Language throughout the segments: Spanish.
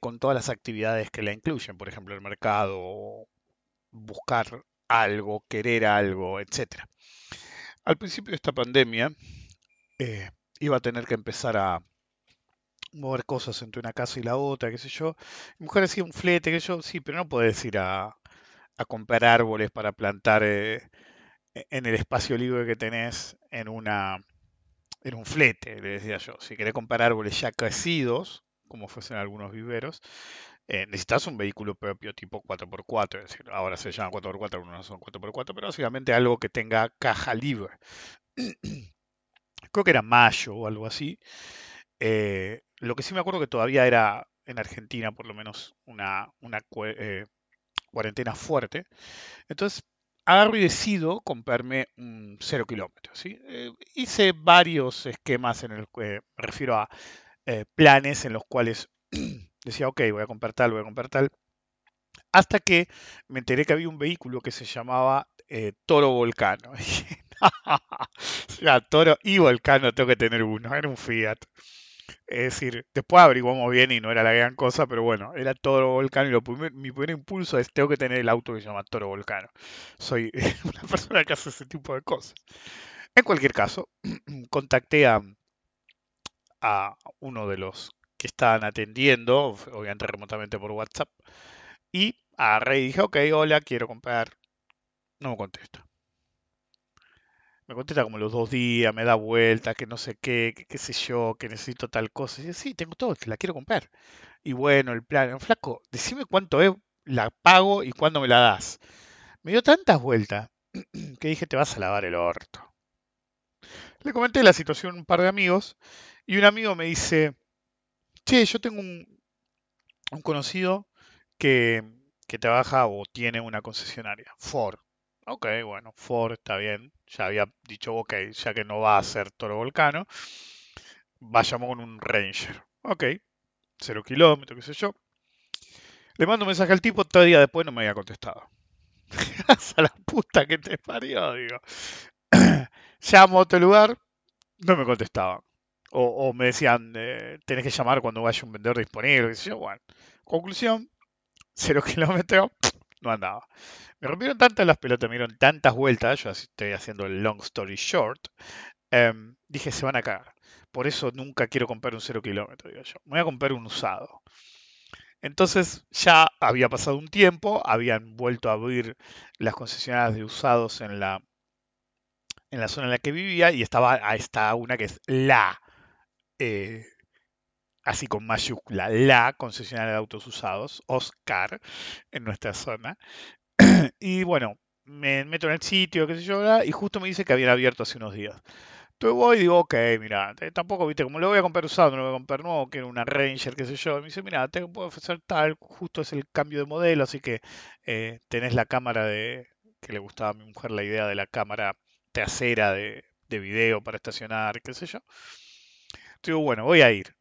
con todas las actividades que la incluyen, por ejemplo, el mercado, buscar algo, querer algo, etc. Al principio de esta pandemia, eh, iba a tener que empezar a mover cosas entre una casa y la otra, qué sé yo. Mi mujer hacía un flete, que yo, sí, pero no podés ir a, a comprar árboles para plantar eh, e- en el espacio libre que tenés en una en un flete, le decía yo. Si querés comprar árboles ya crecidos, como fuesen algunos viveros, eh, necesitas un vehículo propio tipo 4x4, es decir, ahora se llama 4x4, algunos no son 4x4, pero básicamente algo que tenga caja libre. Creo que era mayo o algo así. Eh, lo que sí me acuerdo que todavía era en Argentina, por lo menos, una, eh, cuarentena fuerte. Entonces, agarro y decido comprarme un cero kilómetros. hice varios esquemas en el que me refiero a eh, planes en los cuales decía, ok, voy a comprar tal, voy a comprar tal. Hasta que me enteré que había un vehículo que se llamaba eh, Toro Volcano. ya, Toro y Volcano tengo que tener uno, era un Fiat. Es decir, después averiguamos bien y no era la gran cosa, pero bueno, era Toro Volcano y lo primer- mi primer impulso es tengo que tener el auto que se llama Toro Volcano. Soy una persona que hace ese tipo de cosas. En cualquier caso, contacté a, a uno de los que estaban atendiendo, obviamente remotamente por WhatsApp, y agarré y dije, ok, hola, quiero comprar. No me contesta. Me contesta como los dos días, me da vueltas, que no sé qué, que qué sé yo, que necesito tal cosa. Y yo, sí, tengo todo, te la quiero comprar. Y bueno, el plan, flaco, decime cuánto es, la pago y cuándo me la das. Me dio tantas vueltas que dije, te vas a lavar el orto. Le comenté la situación a un par de amigos y un amigo me dice, che, yo tengo un, conocido que, que trabaja o tiene una concesionaria, Ford. Ok, bueno, Ford está bien. Ya había dicho, ok, ya que no va a ser Toro Volcano, vayamos con un Ranger. Ok, cero kilómetros, qué sé yo. Le mando un mensaje al tipo, tres días después no me había contestado. a la puta que te parió, digo. Llamo a otro lugar, no me contestaban. O, me decían, eh, tenés que llamar cuando vaya un vendedor disponible, sé yo. Bueno, conclusión, cero kilómetros, no andaba. Me rompieron tantas las pelotas, me dieron tantas vueltas, yo estoy haciendo el long story short. em, dije, se van a cagar. Por eso nunca quiero comprar un cero kilómetro, digo yo. Voy a comprar un usado. Entonces ya había pasado un tiempo, habían vuelto a abrir las concesionarias de usados en la, en la zona en la que vivía y estaba a esta una que es la, eh, así con mayúscula, la concesionaria de autos usados, Oscar, en nuestra zona. Y bueno, me meto en el sitio, qué sé yo, y justo me dice que habían abierto hace unos días. Entonces voy y digo, ok, mira, tampoco, viste, como lo voy a comprar usado, no lo voy a comprar nuevo, quiero una Ranger, qué sé yo. Y me dice, mira, te puedo ofrecer tal, justo es el cambio de modelo, así que eh, tenés la cámara de, que le gustaba a mi mujer la idea de la cámara trasera de, de video para estacionar, qué sé yo. Digo, bueno, voy a ir.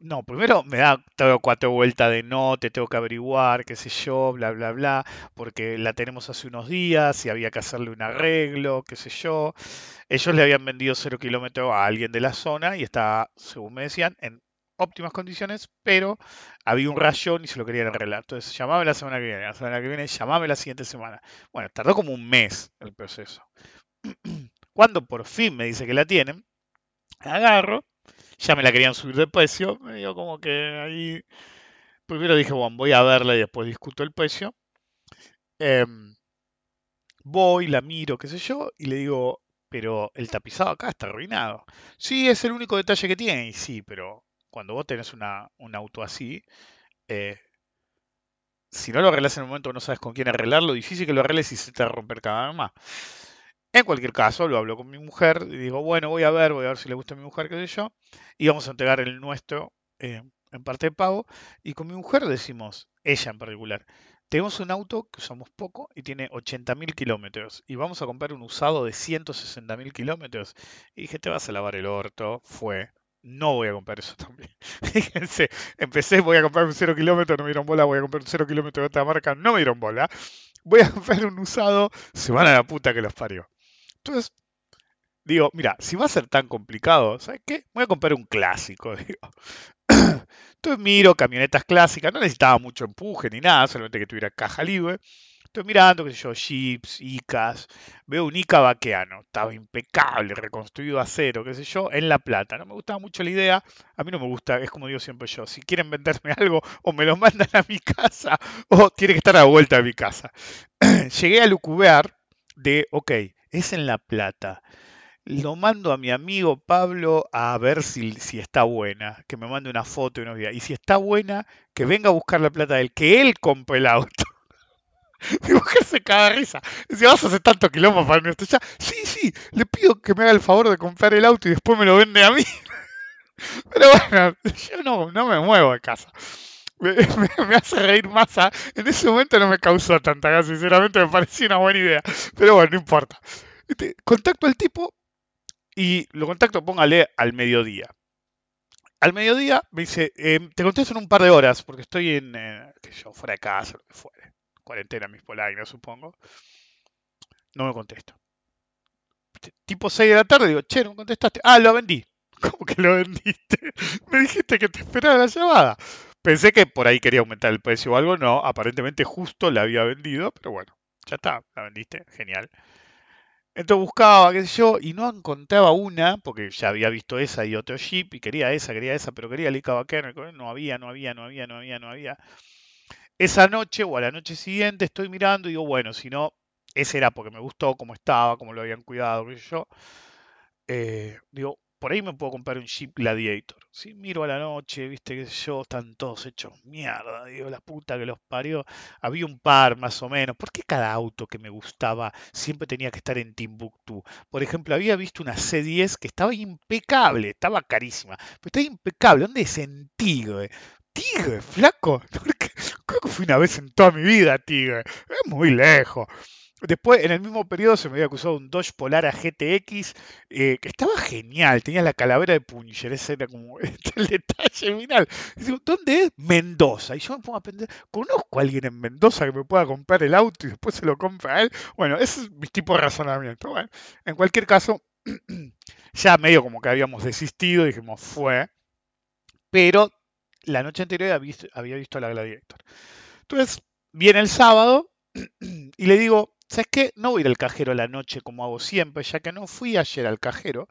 no, primero me da cuatro vueltas de no, te tengo que averiguar, qué sé yo, bla, bla, bla, porque la tenemos hace unos días y había que hacerle un arreglo, qué sé yo. Ellos le habían vendido cero kilómetros a alguien de la zona y estaba, según me decían, en óptimas condiciones, pero había un rayón y se lo querían arreglar. Entonces, llamame la semana que viene, la semana que viene, llamame la siguiente semana. Bueno, tardó como un mes el proceso. Cuando por fin me dice que la tienen, agarro, ya me la querían subir de precio, me dio como que ahí, primero dije, bueno, voy a verla y después discuto el precio. Em, voy, la miro, qué sé yo, y le digo, pero el tapizado acá está arruinado. Sí, es el único detalle que tiene, y sí, pero cuando vos tenés una, un auto así, eh, si no lo arreglas en el momento no sabes con quién arreglarlo, difícil que lo arregles y se te va a romper cada vez más. En cualquier caso, lo hablo con mi mujer y digo, bueno, voy a ver, voy a ver si le gusta a mi mujer, qué sé yo, y vamos a entregar el nuestro eh, en parte de pago. Y con mi mujer decimos, ella en particular, tenemos un auto que usamos poco y tiene 80.000 kilómetros y vamos a comprar un usado de 160.000 kilómetros. Y dije, te vas a lavar el orto, fue. No voy a comprar eso también. Fíjense, empecé, voy a comprar un 0 kilómetro, no me dieron bola, voy a comprar un 0 kilómetro de otra marca, no me dieron bola. Voy a comprar un usado, se van a la puta que los parió. Entonces, digo, mira, si va a ser tan complicado, ¿sabes qué? Voy a comprar un clásico, digo. Entonces miro camionetas clásicas, no necesitaba mucho empuje ni nada, solamente que tuviera caja libre. Estoy mirando, qué sé yo, Jeeps, Icas. Veo un Ica vaqueano, estaba impecable, reconstruido a cero, qué sé yo, en La Plata. No me gustaba mucho la idea, a mí no me gusta, es como digo siempre yo, si quieren venderme algo, o me lo mandan a mi casa, o tiene que estar a la vuelta de mi casa. Llegué a lucubear de, ok, es en La Plata. Lo mando a mi amigo Pablo a ver si, si está buena, que me mande una foto y unos días. Y si está buena, que venga a buscar la plata de él, que él compre el auto. Mi mujer se caga de risa. Dice, vas a hacer tanto quilombo para nuestro ya. Sí, sí, le pido que me haga el favor de comprar el auto y después me lo vende a mí. Pero bueno, yo no, no me muevo de casa. Me, me- me hace reír más. a- En ese momento no me causó tanta gracia, sinceramente me pareció una buena idea. Pero bueno, no importa. Este, Contacto al tipo y lo contacto, póngale al mediodía. Al mediodía me dice, "Em, te contesto en un par de horas, porque estoy en, eh, sé yo, fuera de casa, lo que fuere. Cuarentena, mis polainas, supongo. No me contesto. Tipo 6 de la tarde, digo, che, no contestaste. Ah, lo vendí. ¿Cómo que lo vendiste? Me dijiste que te esperaba la llamada. Pensé que por ahí quería aumentar el precio o algo. No, aparentemente justo la había vendido, pero bueno, ya está, la vendiste, genial. Entonces buscaba, qué sé yo, y no encontraba una, porque ya había visto esa y otro Jeep, y quería esa, quería esa, pero quería Vaquero, y no había, no había, no había, no había, no había. Esa noche o a la noche siguiente estoy mirando y digo, bueno, si no, ese era porque me gustó, cómo estaba, cómo lo habían cuidado, qué sé yo. Eh, digo, por ahí me puedo comprar un Jeep Gladiator. Si miro a la noche, viste, sé yo, están todos hechos mierda, digo, la puta que los parió. Había un par más o menos. ¿Por qué cada auto que me gustaba siempre tenía que estar en Timbuktu? Por ejemplo, había visto una C10 que estaba impecable, estaba carísima, pero estaba impecable. ¿Dónde es en Tigre? Tigre, flaco. Creo que fui una vez en toda mi vida Tigre. Es muy lejos. Después, en el mismo periodo, se me había acusado un Dodge Polara GTX eh, que estaba genial. Tenía la calavera de Punisher. Ese era como el detalle final. Digo, ¿dónde es? Mendoza. Y yo me pongo a pensar, ¿conozco a alguien en Mendoza que me pueda comprar el auto y después se lo compra a él? Bueno, ese es mi tipo de razonamiento. Bueno, en cualquier caso, ya medio como que habíamos desistido, dijimos, fue. Pero la noche anterior había visto, había visto la Gladiator. Entonces, viene el sábado y le digo, ¿sabes qué? No voy a ir al cajero a la noche como hago siempre, ya que no fui ayer al cajero.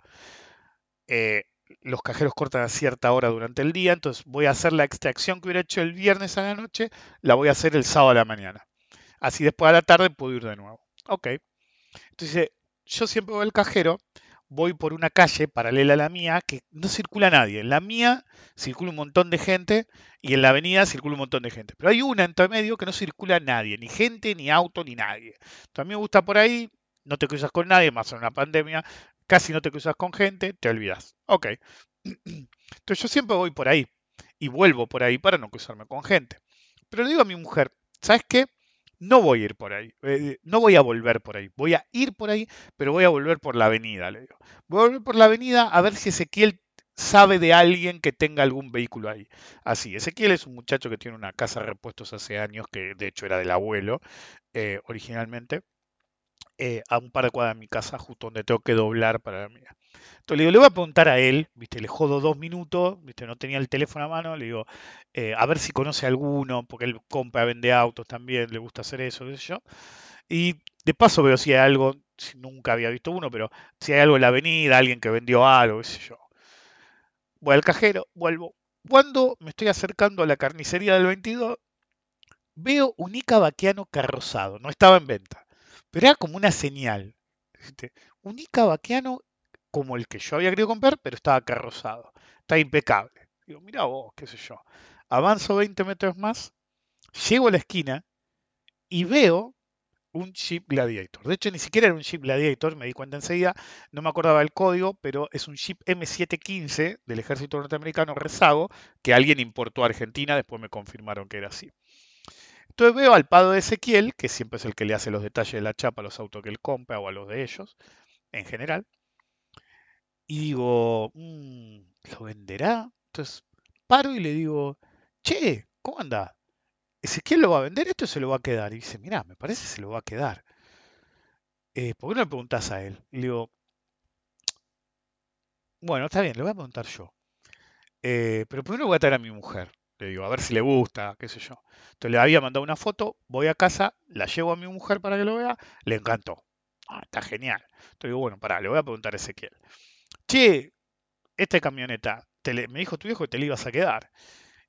Eh, los cajeros cortan a cierta hora durante el día, entonces voy a hacer la extracción que hubiera hecho el viernes a la noche, la voy a hacer el sábado a la mañana. Así después a la tarde puedo ir de nuevo. Ok. Entonces, yo siempre voy al cajero, voy por una calle paralela a la mía que no circula nadie. En la mía circula un montón de gente y en la avenida circula un montón de gente. Pero hay una entre medio que no circula nadie, ni gente, ni auto, ni nadie. Entonces, a mí me gusta por ahí, no te cruzas con nadie, más en una pandemia, casi no te cruzas con gente, te olvidas. Ok. Entonces yo siempre voy por ahí y vuelvo por ahí para no cruzarme con gente. Pero le digo a mi mujer, ¿sabes qué? No voy a ir por ahí, eh, no voy a volver por ahí, voy a ir por ahí, pero voy a volver por la avenida, le digo. Voy a volver por la avenida a ver si Ezequiel sabe de alguien que tenga algún vehículo ahí. Así, Ezequiel es un muchacho que tiene una casa de repuestos hace años, que de hecho era del abuelo eh, originalmente, eh, a un par de cuadras de mi casa, justo donde tengo que doblar para la mía. Entonces le digo, le voy a preguntar a él, ¿viste? Le jodo dos minutos, ¿viste? No tenía el teléfono a mano, le digo, eh, a ver si conoce alguno, porque él compra, vende autos también, le gusta hacer eso, qué sé yo. Y de paso veo si hay algo, si nunca había visto uno, pero si hay algo en la avenida, alguien que vendió algo, qué sé yo. Voy al cajero, vuelvo. Cuando me estoy acercando a la carnicería del 22, veo un Ica vaquiano carrozado, no estaba en venta, pero era como una señal. ¿viste? Un Ica como el que yo había querido comprar, pero estaba carrozado. Está impecable. Digo, mira vos, qué sé yo. Avanzo 20 metros más, llego a la esquina y veo un Jeep Gladiator. De hecho, ni siquiera era un Jeep Gladiator, me di cuenta enseguida, no me acordaba el código, pero es un Jeep M715 del ejército norteamericano rezago que alguien importó a Argentina, después me confirmaron que era así. Entonces veo al Pado de Ezequiel, que siempre es el que le hace los detalles de la chapa a los autos que él compra o a los de ellos, en general, y digo, "Mm, ¿lo venderá? Entonces paro y le digo, che, ¿cómo anda? ¿Ezequiel lo va a vender esto se lo va a quedar? Y dice, mirá, me parece que se lo va a quedar. Eh, ¿por qué no le preguntás a él? Y le digo, bueno, está bien, le voy a preguntar yo. Eh, pero primero voy a traer a mi mujer. Le digo, a ver si le gusta, qué sé yo. Entonces le había mandado una foto, voy a casa, la llevo a mi mujer para que lo vea, le encantó. Ah, está genial. Entonces digo, bueno, pará, le voy a preguntar a Ezequiel. Che, esta camioneta, me dijo tu viejo que te la ibas a quedar.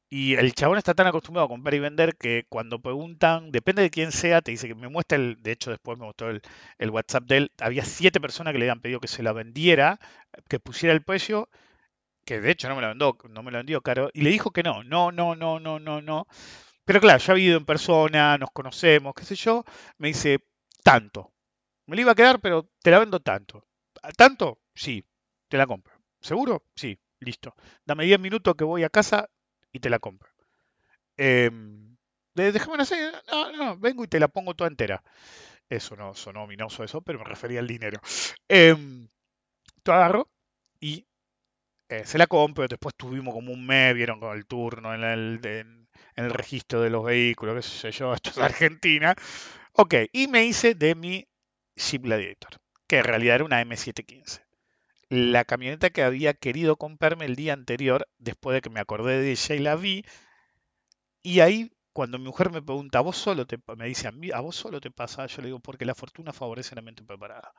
Y el chabón está tan acostumbrado a comprar y vender que cuando preguntan, depende de quién sea, te dice que me muestra el, de hecho después me mostró el, WhatsApp de él, había siete personas que le habían pedido que se la vendiera, que pusiera el precio, que de hecho no me la vendió, no me la vendió caro, y le dijo que no, no, no, no, no, no, no. Pero claro, yo había ido en persona, nos conocemos, qué sé yo, me dice, tanto. Me la iba a quedar, pero te la vendo tanto. ¿A ¿Tanto? Sí, te la compro. ¿Seguro? Sí, listo. Dame 10 minutos que voy a casa y te la compro. De- déjame así, no, no, vengo y te la pongo toda entera. Eso no sonó ominoso eso, pero me refería al dinero. Em, tú agarro y eh, se la compro. Después tuvimos como un mes, vieron con el turno en el, en- en el registro de los vehículos, qué sé yo, esto es Argentina. Ok, y me hice de mi Jeep Gladiator, que en realidad era una M715 la camioneta que había querido comprarme el día anterior, después de que me acordé de ella y la vi. Y ahí, cuando mi mujer me pregunta, ¿a vos solo te pa-?" me dice, a, mí, ¿a vos solo te pasa? Yo le digo, porque la fortuna favorece la mente preparada.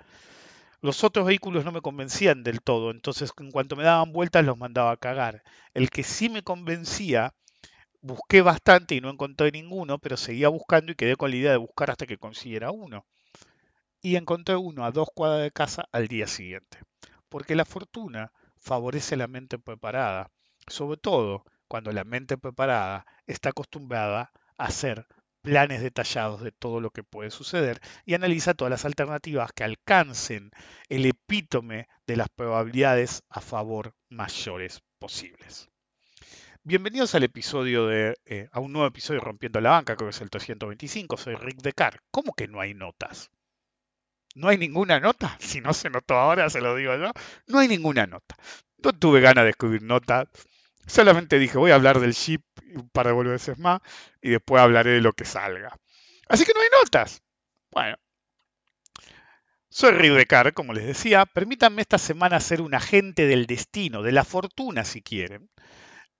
Los otros vehículos no me convencían del todo, entonces en cuanto me daban vueltas los mandaba a cagar. El que sí me convencía, busqué bastante y no encontré ninguno, pero seguía buscando y quedé con la idea de buscar hasta que consiguiera uno. Y encontré uno a dos cuadras de casa al día siguiente porque la fortuna favorece la mente preparada, sobre todo cuando la mente preparada está acostumbrada a hacer planes detallados de todo lo que puede suceder y analiza todas las alternativas que alcancen el epítome de las probabilidades a favor mayores posibles. Bienvenidos al episodio de, eh, a un nuevo episodio de Rompiendo la Banca, creo que es el 325, soy Rick Decar. ¿Cómo que no hay notas? No hay ninguna nota. Si no se notó ahora, se lo digo yo. No hay ninguna nota. No tuve ganas de escribir notas. Solamente dije, voy a hablar del chip un par de veces más y después hablaré de lo que salga. Así que no hay notas. Bueno. Soy Ridecar, como les decía. Permítanme esta semana ser un agente del destino, de la fortuna si quieren,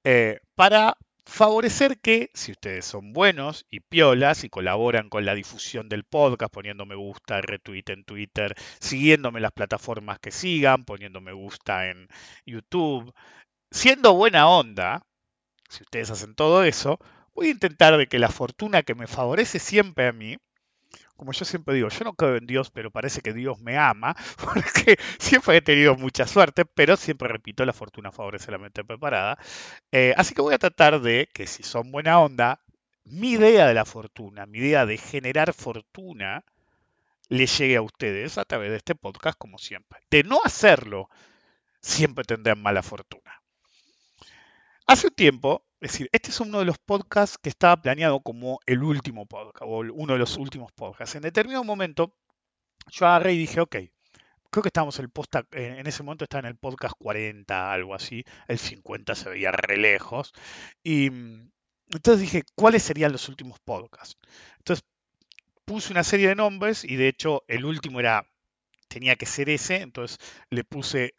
eh, para favorecer que, si ustedes son buenos y piolas y colaboran con la difusión del podcast, poniendo me gusta, retweet en Twitter, siguiéndome las plataformas que sigan, poniendo me gusta en YouTube, siendo buena onda, si ustedes hacen todo eso, voy a intentar de que la fortuna que me favorece siempre a mí, como yo siempre digo, yo no creo en Dios, pero parece que Dios me ama, porque siempre he tenido mucha suerte, pero siempre repito, la fortuna favorece la mente preparada. Eh, así que voy a tratar de que si son buena onda, mi idea de la fortuna, mi idea de generar fortuna, le llegue a ustedes a través de este podcast, como siempre. De no hacerlo, siempre tendrán mala fortuna. Hace un tiempo, es decir, este es uno de los podcasts que estaba planeado como el último podcast, o uno de los últimos podcasts. En determinado momento, yo agarré y dije, ok, creo que estábamos en el posta, en en ese momento estaba en el podcast 40, algo así, el 50 se veía re lejos, y mm, entonces dije, ¿cuáles serían los últimos podcasts? Entonces puse una serie de nombres y de hecho el último era, tenía que ser ese, entonces le puse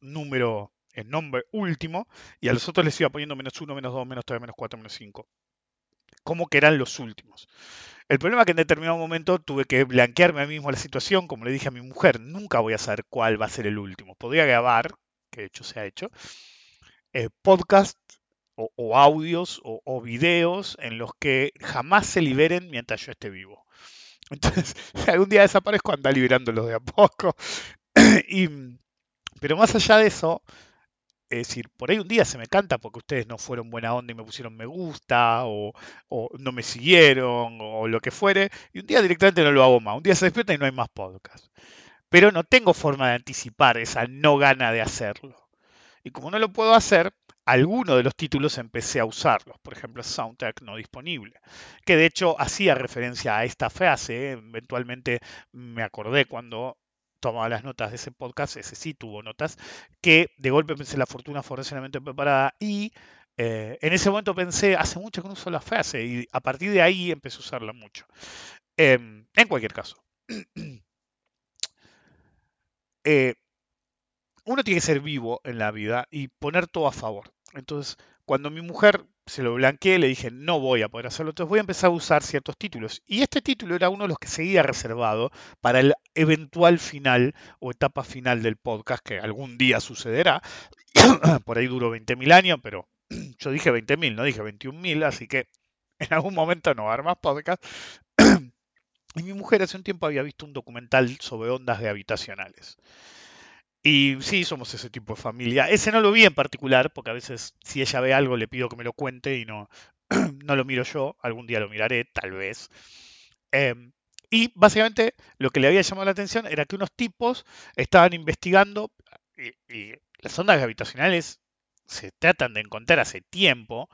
número, el nombre último, y a los otros les iba poniendo menos 1, menos 2, menos 3, menos 4, menos 5, como que eran los últimos. El problema es que en determinado momento tuve que blanquearme a mí mismo la situación, como le dije a mi mujer, nunca voy a saber cuál va a ser el último. Podría grabar, que de hecho se ha hecho, eh, podcast o, audios o, o videos en los que jamás se liberen mientras yo esté vivo. Entonces, si algún día desaparezco, anda liberándolos de a poco. y, pero más allá de eso, es decir, por ahí un día se me canta porque ustedes no fueron buena onda y me pusieron me gusta, o, o no me siguieron, o lo que fuere, y un día directamente no lo hago más. Un día se despierta y no hay más podcast. Pero no tengo forma de anticipar esa no gana de hacerlo. Y como no lo puedo hacer, algunos de los títulos empecé a usarlos. Por ejemplo, Soundtrack no disponible. Que de hecho hacía referencia a esta frase. ¿eh? Eventualmente me acordé cuando tomaba las notas de ese podcast, ese sí tuvo notas, que de golpe pensé la fortuna fortunadamente preparada y eh, en ese momento pensé, hace mucho que no uso la frase y a partir de ahí empecé a usarla mucho. Em, en cualquier caso, eh, uno tiene que ser vivo en la vida y poner todo a favor. Entonces, cuando mi mujer se lo blanqueé, le dije, no voy a poder hacerlo, entonces voy a empezar a usar ciertos títulos. Y este título era uno de los que seguía reservado para el eventual final o etapa final del podcast, que algún día sucederá. Por ahí duró 20.000 años, pero yo dije 20.000, no dije 21.000, así que en algún momento no va a haber más podcast. Y mi mujer hace un tiempo había visto un documental sobre ondas gravitacionales. Y sí, somos ese tipo de familia. Ese no lo vi en particular, porque a veces si ella ve algo le pido que me lo cuente y no, no lo miro yo. Algún día lo miraré, tal vez. Em, y básicamente lo que le había llamado la atención era que unos tipos estaban investigando, y, y las ondas gravitacionales se tratan de encontrar hace tiempo,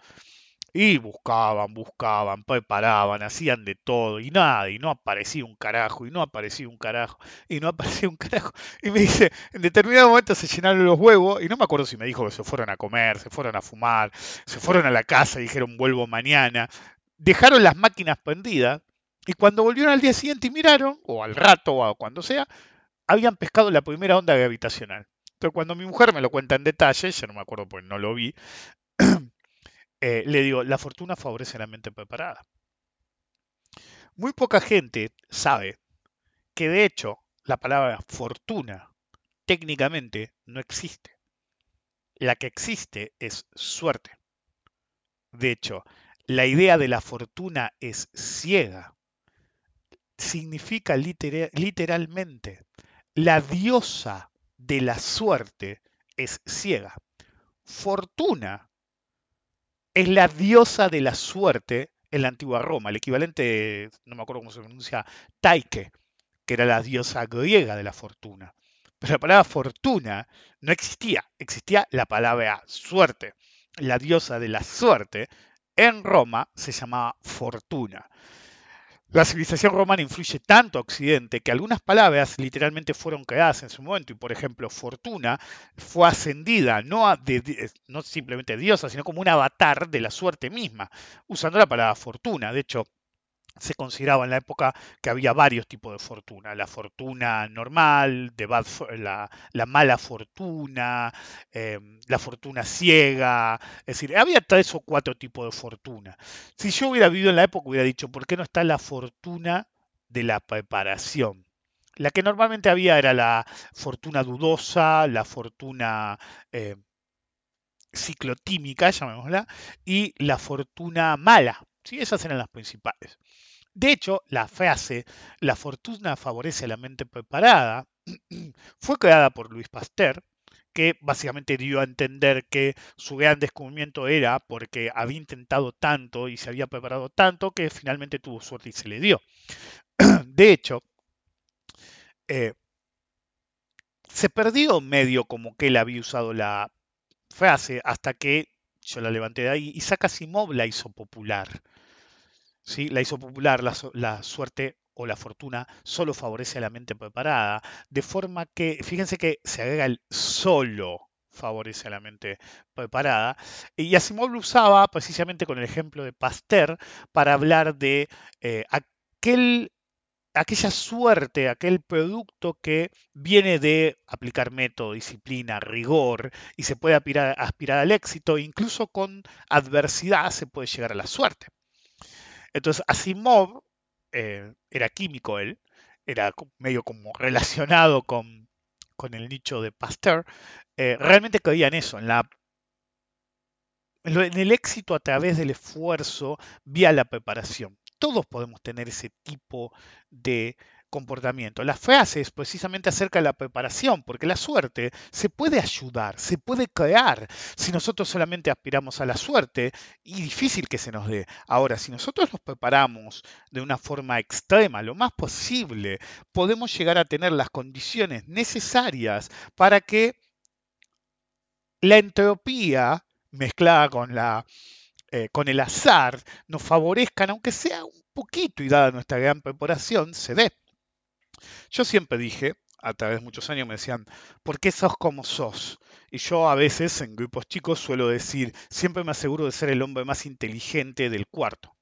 y buscaban, buscaban, preparaban, hacían de todo, y nada, y no aparecía un carajo, y no aparecía un carajo, y no aparecía un carajo. Y me dice, en determinado momento se llenaron los huevos, y no me acuerdo si me dijo que se fueron a comer, se fueron a fumar, se fueron a la casa y dijeron vuelvo mañana. Dejaron las máquinas prendidas, y cuando volvieron al día siguiente y miraron, o al rato, o cuando sea, habían pescado la primera onda gravitacional. Entonces cuando mi mujer me lo cuenta en detalle, ya no me acuerdo pues no lo vi, eh, le digo, la fortuna favorece la mente preparada. Muy poca gente sabe que de hecho la palabra fortuna técnicamente no existe. La que existe es suerte. De hecho, la idea de la fortuna es ciega. Significa litera- literalmente, la diosa de la suerte es ciega. Fortuna es la diosa de la suerte en la antigua Roma, el equivalente, no me acuerdo cómo se pronuncia, Taike, que era la diosa griega de la fortuna. Pero la palabra fortuna no existía, existía la palabra suerte. La diosa de la suerte en Roma se llamaba Fortuna. La civilización romana influye tanto a Occidente que algunas palabras literalmente fueron creadas en su momento. Y por ejemplo, fortuna fue ascendida no, a de- de- no simplemente diosa, sino como un avatar de la suerte misma, usando la palabra fortuna. De hecho, se consideraba en la época que había varios tipos de fortuna. La fortuna normal, la, la mala fortuna, eh, la fortuna ciega. Es decir, había tres o cuatro tipos de fortuna. Si yo hubiera vivido en la época, hubiera dicho, ¿por qué no está la fortuna de la preparación? La que normalmente había era la fortuna dudosa, la fortuna eh, ciclotímica, llamémosla, y la fortuna mala. ¿sí? Esas eran las principales. De hecho, la frase la fortuna favorece a la mente preparada fue creada por Luis Pasteur, que básicamente dio a entender que su gran descubrimiento era porque había intentado tanto y se había preparado tanto que finalmente tuvo suerte y se le dio. De hecho, eh, se perdió medio como que él había usado la frase hasta que yo la levanté de ahí y Isaac Asimov la hizo popular. ¿Sí? La hizo popular la, su- la suerte o la fortuna solo favorece a la mente preparada, de forma que, fíjense que se agrega el solo favorece a la mente preparada. Y Asimov lo usaba precisamente con el ejemplo de Pasteur para hablar de eh, aquel aquella suerte, aquel producto que viene de aplicar método, disciplina, rigor y se puede aspirar al éxito, incluso con adversidad se puede llegar a la suerte. Entonces Asimov eh, era químico él, era medio como relacionado con, con el nicho de Pasteur, eh, realmente creía en eso, en la en el éxito a través del esfuerzo vía la preparación. Todos podemos tener ese tipo de comportamiento. La frase es precisamente acerca de la preparación, porque la suerte se puede ayudar, se puede crear si nosotros solamente aspiramos a la suerte y difícil que se nos dé. Ahora, si nosotros nos preparamos de una forma extrema, lo más posible, podemos llegar a tener las condiciones necesarias para que la entropía mezclada con la eh, con el azar nos favorezcan, aunque sea un poquito y dada nuestra gran preparación, se dé. Yo siempre dije, a través de muchos años me decían, ¿por qué sos como sos? Y yo a veces en grupos chicos suelo decir, siempre me aseguro de ser el hombre más inteligente del cuarto.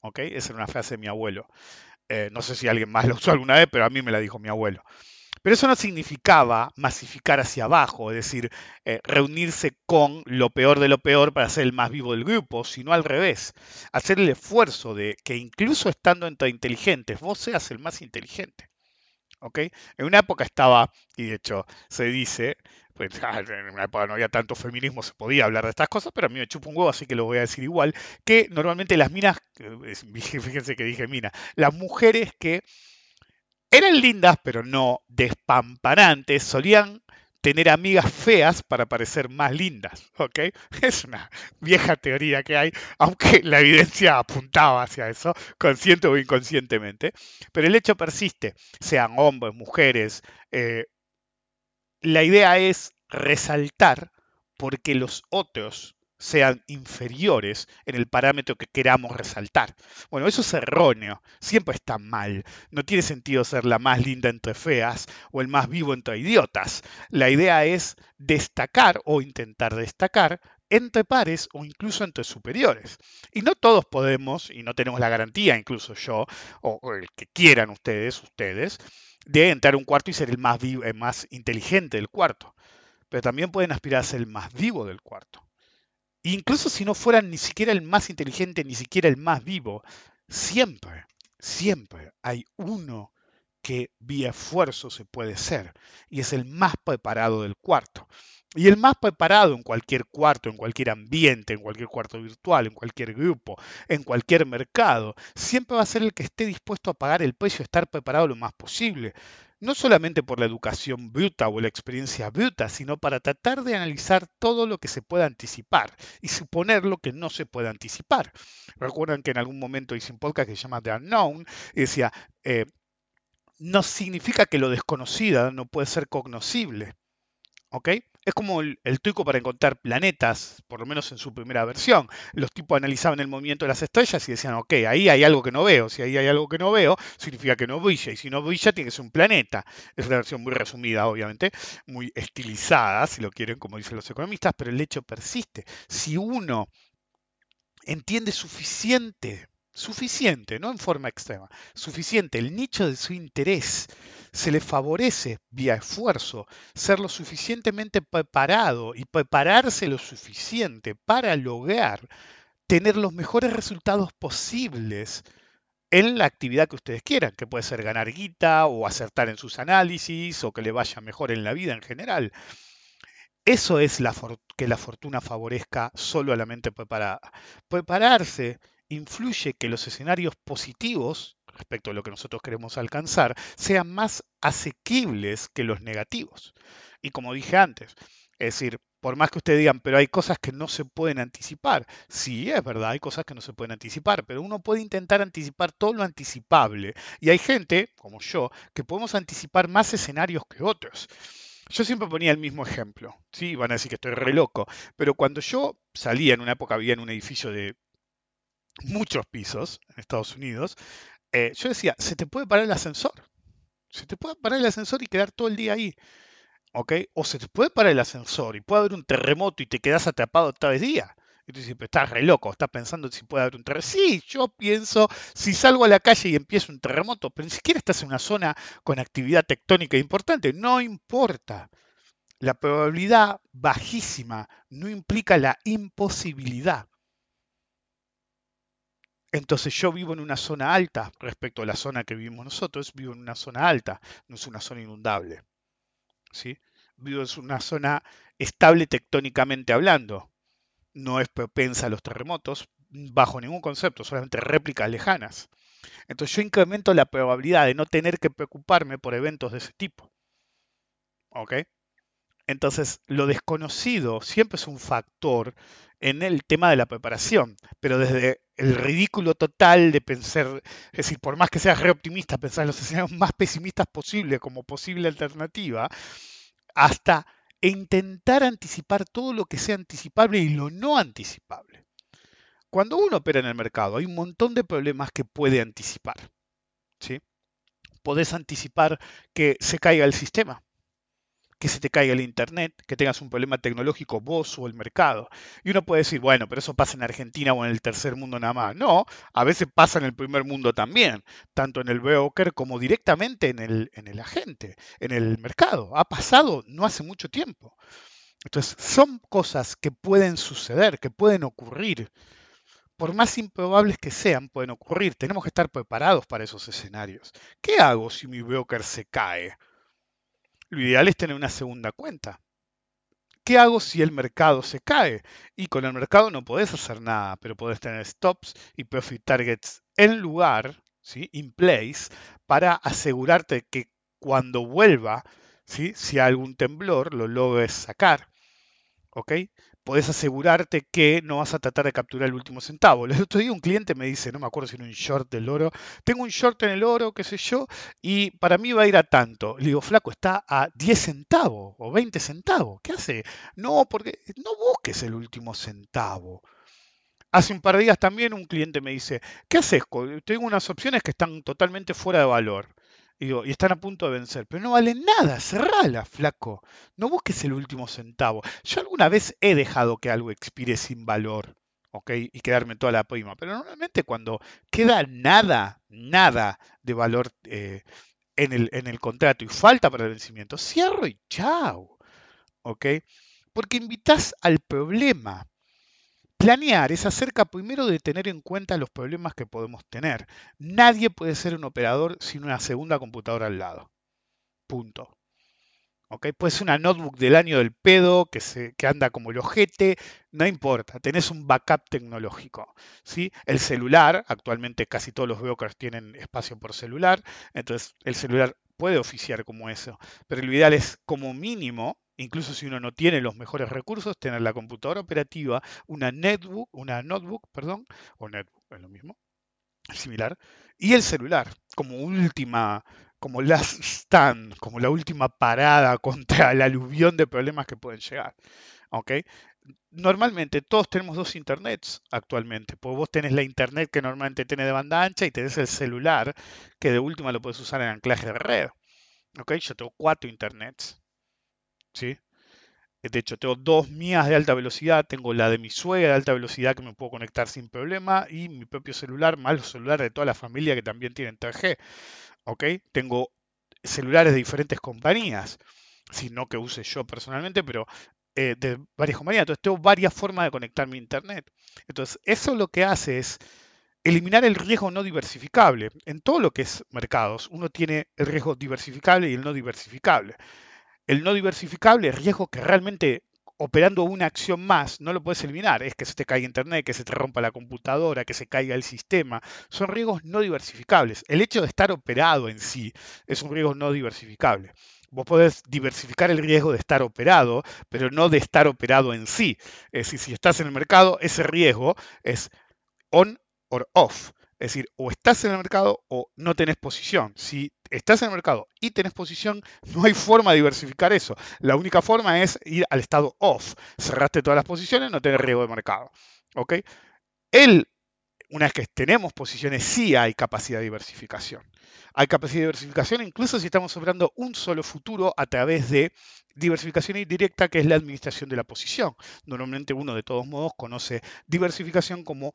¿Ok? Esa era una frase de mi abuelo. Eh, no sé si alguien más la usó alguna vez, pero a mí me la dijo mi abuelo. Pero eso no significaba masificar hacia abajo, es decir, eh, reunirse con lo peor de lo peor para ser el más vivo del grupo, sino al revés, hacer el esfuerzo de que incluso estando entre inteligentes, vos seas el más inteligente. ¿Ok? En una época estaba, y de hecho se dice, pues en una época no había tanto feminismo, se podía hablar de estas cosas, pero a mí me chupa un huevo, así que lo voy a decir igual, que normalmente las minas, fíjense que dije mina, las mujeres que eran lindas, pero no despampanantes. Solían tener amigas feas para parecer más lindas, ¿ok? Es una vieja teoría que hay, aunque la evidencia apuntaba hacia eso, consciente o inconscientemente. Pero el hecho persiste, sean hombres, mujeres. Eh, la idea es resaltar porque los otros sean inferiores en el parámetro que queramos resaltar. Bueno, eso es erróneo, siempre está mal. No tiene sentido ser la más linda entre feas o el más vivo entre idiotas. La idea es destacar o intentar destacar entre pares o incluso entre superiores. Y no todos podemos, y no tenemos la garantía, incluso yo, o, el que quieran ustedes, ustedes, de entrar a un cuarto y ser el más, vivo, el más inteligente del cuarto. Pero también pueden aspirar a ser el más vivo del cuarto. Incluso si no fueran ni siquiera el más inteligente, ni siquiera el más vivo, siempre, siempre hay uno que vía esfuerzo se puede ser, y es el más preparado del cuarto. Y el más preparado en cualquier cuarto, en cualquier ambiente, en cualquier cuarto virtual, en cualquier grupo, en cualquier mercado, siempre va a ser el que esté dispuesto a pagar el precio estar preparado lo más posible no solamente por la educación bruta o la experiencia bruta, sino para tratar de analizar todo lo que se pueda anticipar y suponer lo que no se puede anticipar. Recuerdan que en algún momento hice un podcast que se llama The Unknown y decía, eh, no significa que lo desconocido no puede ser cognoscible. ¿Ok? Es como el, truco para encontrar planetas, por lo menos en su primera versión. Los tipos analizaban el movimiento de las estrellas y decían, ok, ahí hay algo que no veo. Si ahí hay algo que no veo, significa que no brilla. Y si no brilla, tiene que ser un planeta. Es una versión muy resumida, obviamente, muy estilizada, si lo quieren, como dicen los economistas, pero el hecho persiste. Si uno entiende suficiente suficiente, no en forma extrema, suficiente, el nicho de su interés, se le favorece vía esfuerzo ser lo suficientemente preparado y prepararse lo suficiente para lograr tener los mejores resultados posibles en la actividad que ustedes quieran, que puede ser ganar guita o acertar en sus análisis o que le vaya mejor en la vida en general. Eso es la que la fortuna favorezca solo a la mente preparada. Prepararse influye que los escenarios positivos respecto a lo que nosotros queremos alcanzar sean más asequibles que los negativos. Y como dije antes, es decir, por más que ustedes digan, pero hay cosas que no se pueden anticipar. Sí, es verdad, hay cosas que no se pueden anticipar, pero uno puede intentar anticipar todo lo anticipable. Y hay gente, como yo, que podemos anticipar más escenarios que otros. Yo siempre ponía el mismo ejemplo, sí, van a decir que estoy re loco, pero cuando yo salía en una época, vivía en un edificio de muchos pisos en Estados Unidos, eh, yo decía, se te puede parar el ascensor. Se te puede parar el ascensor y quedar todo el día ahí. ¿Ok? O se te puede parar el ascensor y puede haber un terremoto y te quedas atrapado todo el día. Y tú dices, pero estás re loco, estás pensando si puede haber un terremoto. Sí, yo pienso, si salgo a la calle y empieza un terremoto, pero ni siquiera estás en una zona con actividad tectónica importante, no importa. La probabilidad bajísima no implica la imposibilidad. Entonces yo vivo en una zona alta respecto a la zona que vivimos nosotros, vivo en una zona alta, no es una zona inundable. ¿sí? Vivo en una zona estable tectónicamente hablando, no es propensa a los terremotos bajo ningún concepto, solamente réplicas lejanas. Entonces yo incremento la probabilidad de no tener que preocuparme por eventos de ese tipo. ¿Ok? Entonces, lo desconocido siempre es un factor en el tema de la preparación, pero desde el ridículo total de pensar, es decir, por más que seas re optimista, pensar en los escenarios más pesimistas posibles como posible alternativa, hasta intentar anticipar todo lo que sea anticipable y lo no anticipable. Cuando uno opera en el mercado, hay un montón de problemas que puede anticipar. ¿sí? Podés anticipar que se caiga el sistema que se te caiga el internet, que tengas un problema tecnológico vos o el mercado. Y uno puede decir, bueno, pero eso pasa en Argentina o en el tercer mundo nada más. No, a veces pasa en el primer mundo también, tanto en el broker como directamente en el, en el agente, en el mercado. Ha pasado no hace mucho tiempo. Entonces, son cosas que pueden suceder, que pueden ocurrir. Por más improbables que sean, pueden ocurrir. Tenemos que estar preparados para esos escenarios. ¿Qué hago si mi broker se cae? Lo ideal es tener una segunda cuenta. ¿Qué hago si el mercado se cae? Y con el mercado no podés hacer nada, pero podés tener stops y profit targets en lugar, ¿sí? in place, para asegurarte que cuando vuelva, ¿sí? si hay algún temblor, lo logres sacar. ¿Ok? Podés asegurarte que no vas a tratar de capturar el último centavo. El otro día un cliente me dice, no me acuerdo si era un short del oro, tengo un short en el oro, qué sé yo, y para mí va a ir a tanto. Le digo, flaco, está a 10 centavos o 20 centavos. ¿Qué hace? No, porque no busques el último centavo. Hace un par de días también un cliente me dice, ¿qué haces? Tengo unas opciones que están totalmente fuera de valor. Y, están a punto de vencer, pero no valen nada, cerrala, flaco. No busques el último centavo. Yo alguna vez he dejado que algo expire sin valor, ¿ok? Y quedarme toda la prima, pero normalmente cuando queda nada, nada de valor eh, en, el, en el contrato y falta para el vencimiento, cierro y chao, ¿ok? Porque invitas al problema. Planear es acerca primero de tener en cuenta los problemas que podemos tener. Nadie puede ser un operador sin una segunda computadora al lado. Punto. ¿Ok? Puede ser una notebook del año del pedo que, se, que anda como el ojete, no importa, tenés un backup tecnológico. ¿sí? El celular, actualmente casi todos los brokers tienen espacio por celular, entonces el celular puede oficiar como eso, pero lo ideal es como mínimo incluso si uno no tiene los mejores recursos, tener la computadora operativa, una netbook, una notebook, perdón, o netbook, es lo mismo, similar, y el celular como última, como last stand, como la última parada contra el aluvión de problemas que pueden llegar. Normalmente todos tenemos dos internets actualmente, pues vos tenés la internet que normalmente tiene de banda ancha y tenés el celular que de última lo puedes usar en anclaje de red. ¿ok? Yo tengo cuatro internets. ¿Sí? De hecho, tengo dos mías de alta velocidad, tengo la de mi suegra de alta velocidad que me puedo conectar sin problema y mi propio celular, más los celulares de toda la familia que también tienen 3G. ¿Ok? Tengo celulares de diferentes compañías, si no que use yo personalmente, pero eh, de varias compañías. Entonces tengo varias formas de conectar mi internet. Entonces, eso lo que hace es eliminar el riesgo no diversificable. En todo lo que es mercados, uno tiene el riesgo diversificable y el no diversificable. El no diversificable, riesgo que realmente operando una acción más no lo puedes eliminar. Es que se te caiga internet, que se te rompa la computadora, que se caiga el sistema. Son riesgos no diversificables. El hecho de estar operado en sí es un riesgo no diversificable. Vos podés diversificar el riesgo de estar operado, pero no de estar operado en sí. Es decir, si estás en el mercado, ese riesgo es on or off. Es decir, o estás en el mercado o no tenés posición. Si estás en el mercado y tenés posición, no hay forma de diversificar eso. La única forma es ir al estado off. Cerraste todas las posiciones, no tenés riesgo de mercado. ¿Ok? El una vez que tenemos posiciones, sí hay capacidad de diversificación. Hay capacidad de diversificación incluso si estamos operando un solo futuro a través de diversificación indirecta, que es la administración de la posición. Normalmente uno de todos modos conoce diversificación como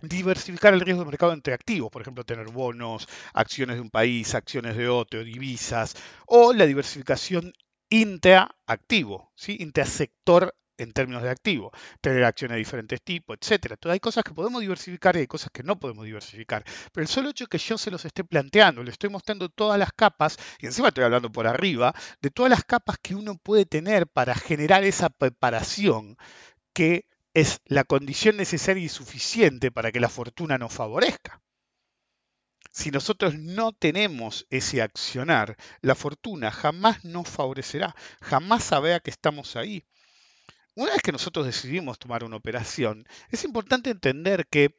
diversificar el riesgo de mercado entre activos, por ejemplo, tener bonos, acciones de un país, acciones de otro, divisas, o la diversificación intraactivo, ¿sí? intrasector en términos de activo, tener acciones de diferentes tipos, etcétera. Entonces hay cosas que podemos diversificar y hay cosas que no podemos diversificar. Pero el solo hecho que yo se los esté planteando, le estoy mostrando todas las capas, y encima estoy hablando por arriba, de todas las capas que uno puede tener para generar esa preparación que es la condición necesaria y suficiente para que la fortuna nos favorezca. Si nosotros no tenemos ese accionar, la fortuna jamás nos favorecerá, jamás sabrá que estamos ahí. Una vez que nosotros decidimos tomar una operación, es importante entender que,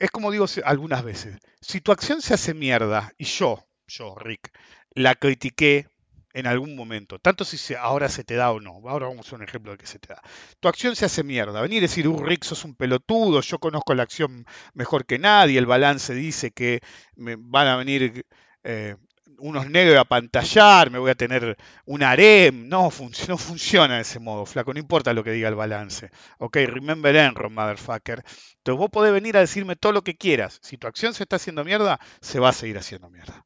es como digo algunas veces, si tu acción se hace mierda y yo, yo, Rick, la critiqué en algún momento, tanto si ahora se te da o no, ahora vamos a un ejemplo de que se te da. Tu acción se hace mierda, venir y decir, uh, Rick, sos un pelotudo, yo conozco la acción mejor que nadie, el balance dice que me van a venir eh, unos negros a pantallar, me voy a tener un harem. No, no funciona de ese modo, flaco, no importa lo que diga el balance. Ok, remember Enron, motherfucker. Entonces vos podés venir a decirme todo lo que quieras. Si tu acción se está haciendo mierda, se va a seguir haciendo mierda.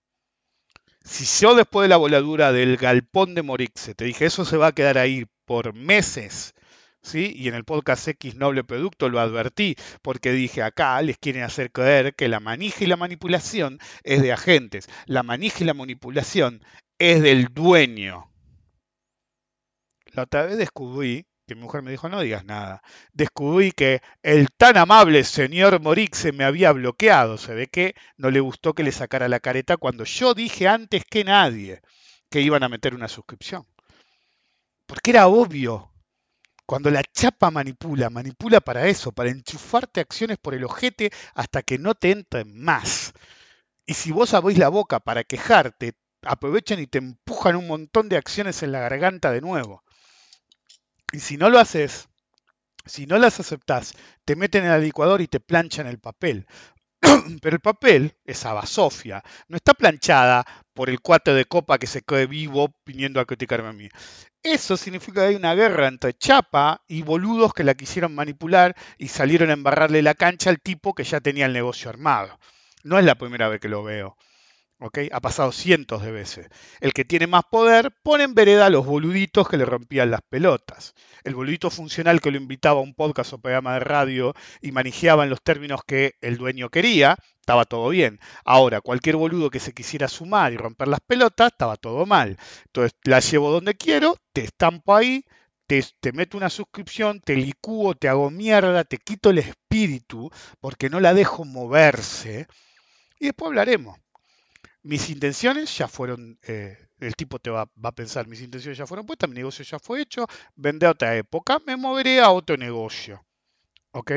Si yo después de la voladura del galpón de Morixe te dije eso se va a quedar ahí por meses, y en el podcast X Noble Producto lo advertí porque dije acá les quieren hacer creer que la manija y la manipulación es de agentes, la manija y la manipulación es del dueño. La otra vez descubrí, que mi mujer me dijo no digas nada, descubrí que el tan amable señor Morix me había bloqueado, se ve que no le gustó que le sacara la careta cuando yo dije antes que nadie que iban a meter una suscripción. Porque era obvio cuando la chapa manipula, manipula para eso, para enchufarte acciones por el ojete hasta que no te entren más. Y si vos abrís la boca para quejarte, aprovechan y te empujan un montón de acciones en la garganta de nuevo. Y si no lo haces, si no las aceptás, te meten en el licuador y te planchan el papel. Pero el papel, esa basofia, no está planchada por el cuate de copa que se cae vivo viniendo a criticarme a mí. Eso significa que hay una guerra entre Chapa y boludos que la quisieron manipular y salieron a embarrarle la cancha al tipo que ya tenía el negocio armado. No es la primera vez que lo veo. Ha pasado cientos de veces. El que tiene más poder pone en vereda a los boluditos que le rompían las pelotas. El boludito funcional que lo invitaba a un podcast o programa de radio y manejaba en los términos que el dueño quería, estaba todo bien. Ahora, cualquier boludo que se quisiera sumar y romper las pelotas, estaba todo mal. Entonces, la llevo donde quiero, te estampo ahí, te, te, meto una suscripción, te licúo, te hago mierda, te quito el espíritu porque no la dejo moverse y después hablaremos mis intenciones ya fueron, eh, el tipo te va, a pensar, mis intenciones ya fueron puestas, mi negocio ya fue hecho, vende a otra época, me moveré a otro negocio. ¿Ok?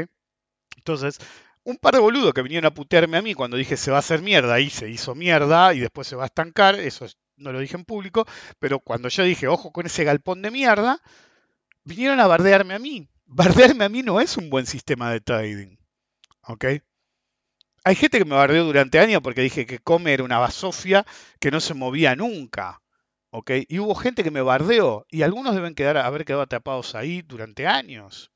Entonces, un par de boludos que vinieron a putearme a mí cuando dije se va a hacer mierda y se hizo mierda y después se va a estancar, eso no lo dije en público, pero cuando yo dije ojo con ese galpón de mierda, vinieron a bardearme a mí. Bardearme a mí no es un buen sistema de trading. ¿Ok? Hay gente que me bardeó durante años porque dije que Come era una basofia que no se movía nunca. ¿ok? Y hubo gente que me bardeó y algunos deben haber quedado atrapados ahí durante años.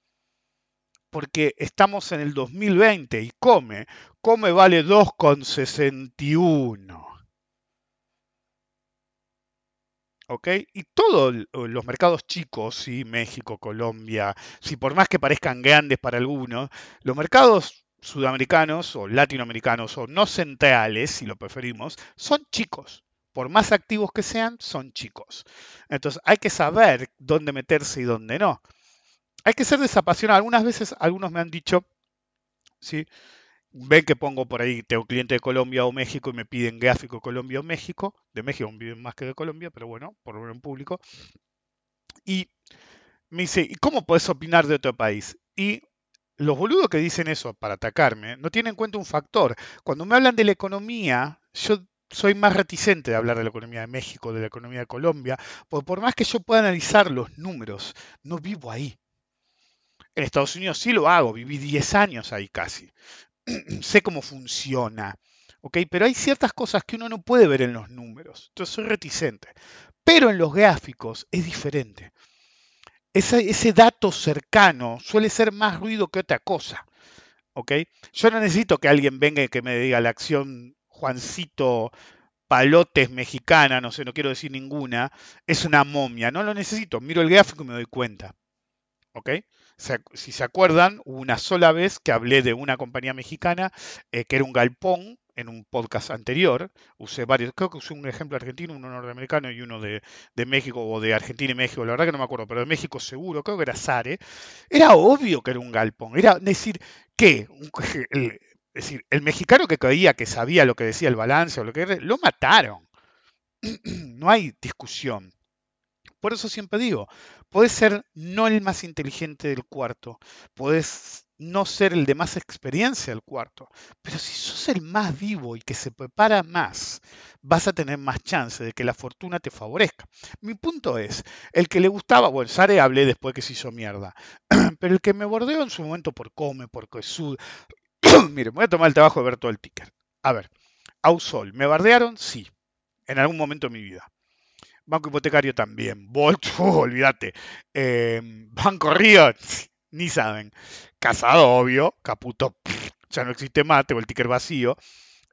Porque estamos en el 2020 y Come, Come vale 2,61. ¿ok? Y todos los mercados chicos, ¿sí? México, Colombia, si por más que parezcan grandes para algunos, los mercados sudamericanos o latinoamericanos o no centrales, si lo preferimos, son chicos. Por más activos que sean, son chicos. Entonces hay que saber dónde meterse y dónde no. Hay que ser desapasionado. Algunas veces algunos me han dicho, ¿sí? ven que pongo por ahí, tengo cliente de Colombia o México y me piden gráfico Colombia o México. De México viven más que de Colombia, pero bueno, por lo en público. Y me dice, ¿y cómo puedes opinar de otro país? Y los boludos que dicen eso para atacarme no tienen en cuenta un factor. Cuando me hablan de la economía, yo soy más reticente de hablar de la economía de México, de la economía de Colombia, porque por más que yo pueda analizar los números, no vivo ahí. En Estados Unidos sí lo hago, viví 10 años ahí casi. sé cómo funciona. ¿ok? Pero hay ciertas cosas que uno no puede ver en los números. Entonces soy reticente. Pero en los gráficos es diferente. Ese, dato cercano suele ser más ruido que otra cosa. ¿ok? Yo no necesito que alguien venga y que me diga la acción Juancito Palotes mexicana, no sé, no quiero decir ninguna, es una momia. No lo necesito. Miro el gráfico y me doy cuenta. ¿Ok? Si se acuerdan, una sola vez que hablé de una compañía mexicana eh, que era un galpón en un podcast anterior. Usé varios, creo que usé un ejemplo argentino, uno norteamericano y uno de, México o de Argentina y México. La verdad que no me acuerdo, pero de México seguro, creo que era Sare. Era obvio que era un galpón. Era decir, ¿qué? es decir, el mexicano que creía que sabía lo que decía el balance o lo que era, lo mataron. no hay discusión. Por eso siempre digo, puedes ser no el más inteligente del cuarto, puedes no ser el de más experiencia del cuarto, pero si sos el más vivo y que se prepara más, vas a tener más chance de que la fortuna te favorezca. Mi punto es, el que le gustaba, bueno, Sare hablé después que se hizo mierda, pero el que me bordeó en su momento por Come, por Coesud, mire, voy a tomar el trabajo de ver todo el ticker. A ver, Ausol, ¿me bardearon? Sí, en algún momento de mi vida. Banco hipotecario también. Volt, olvídate. Eh, Banco Río, ni saben. Casado, obvio. Caputo, ya no existe más, tengo el ticker vacío.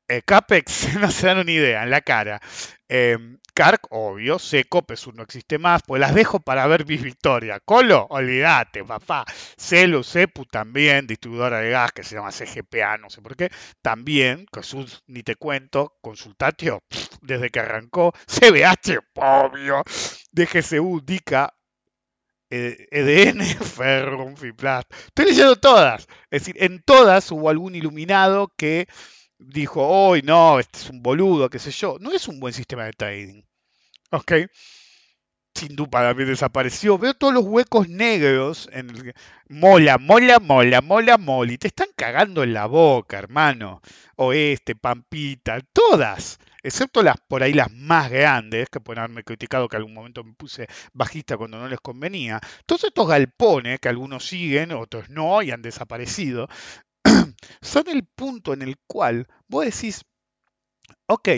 Eh, Capex, no se dan ni idea, en la cara. Eh, obvio. Seco, Pesur no existe más. Pues las dejo para ver mi victoria. Colo, olvídate, papá. Celu, Cepu también, distribuidora de gas que se llama CGPA, no sé por qué. También, Jesús, ni te cuento. Consultatio, desde que arrancó. CBH, obvio. DGCU, DICA, EDN, Ferrum, Fiplat. Estoy leyendo todas. Es decir, en todas hubo algún iluminado que dijo, hoy no, este es un boludo, qué sé yo. No es un buen sistema de trading. ¿Ok? Sin duda también desapareció. Veo todos los huecos negros en el... Mola, mola, mola, mola, mola. Y te están cagando en la boca, hermano. Oeste, Pampita, todas excepto las por ahí las más grandes, que pueden haberme criticado que algún momento me puse bajista cuando no les convenía, todos estos galpones que algunos siguen, otros no y han desaparecido, son el punto en el cual vos decís, ok,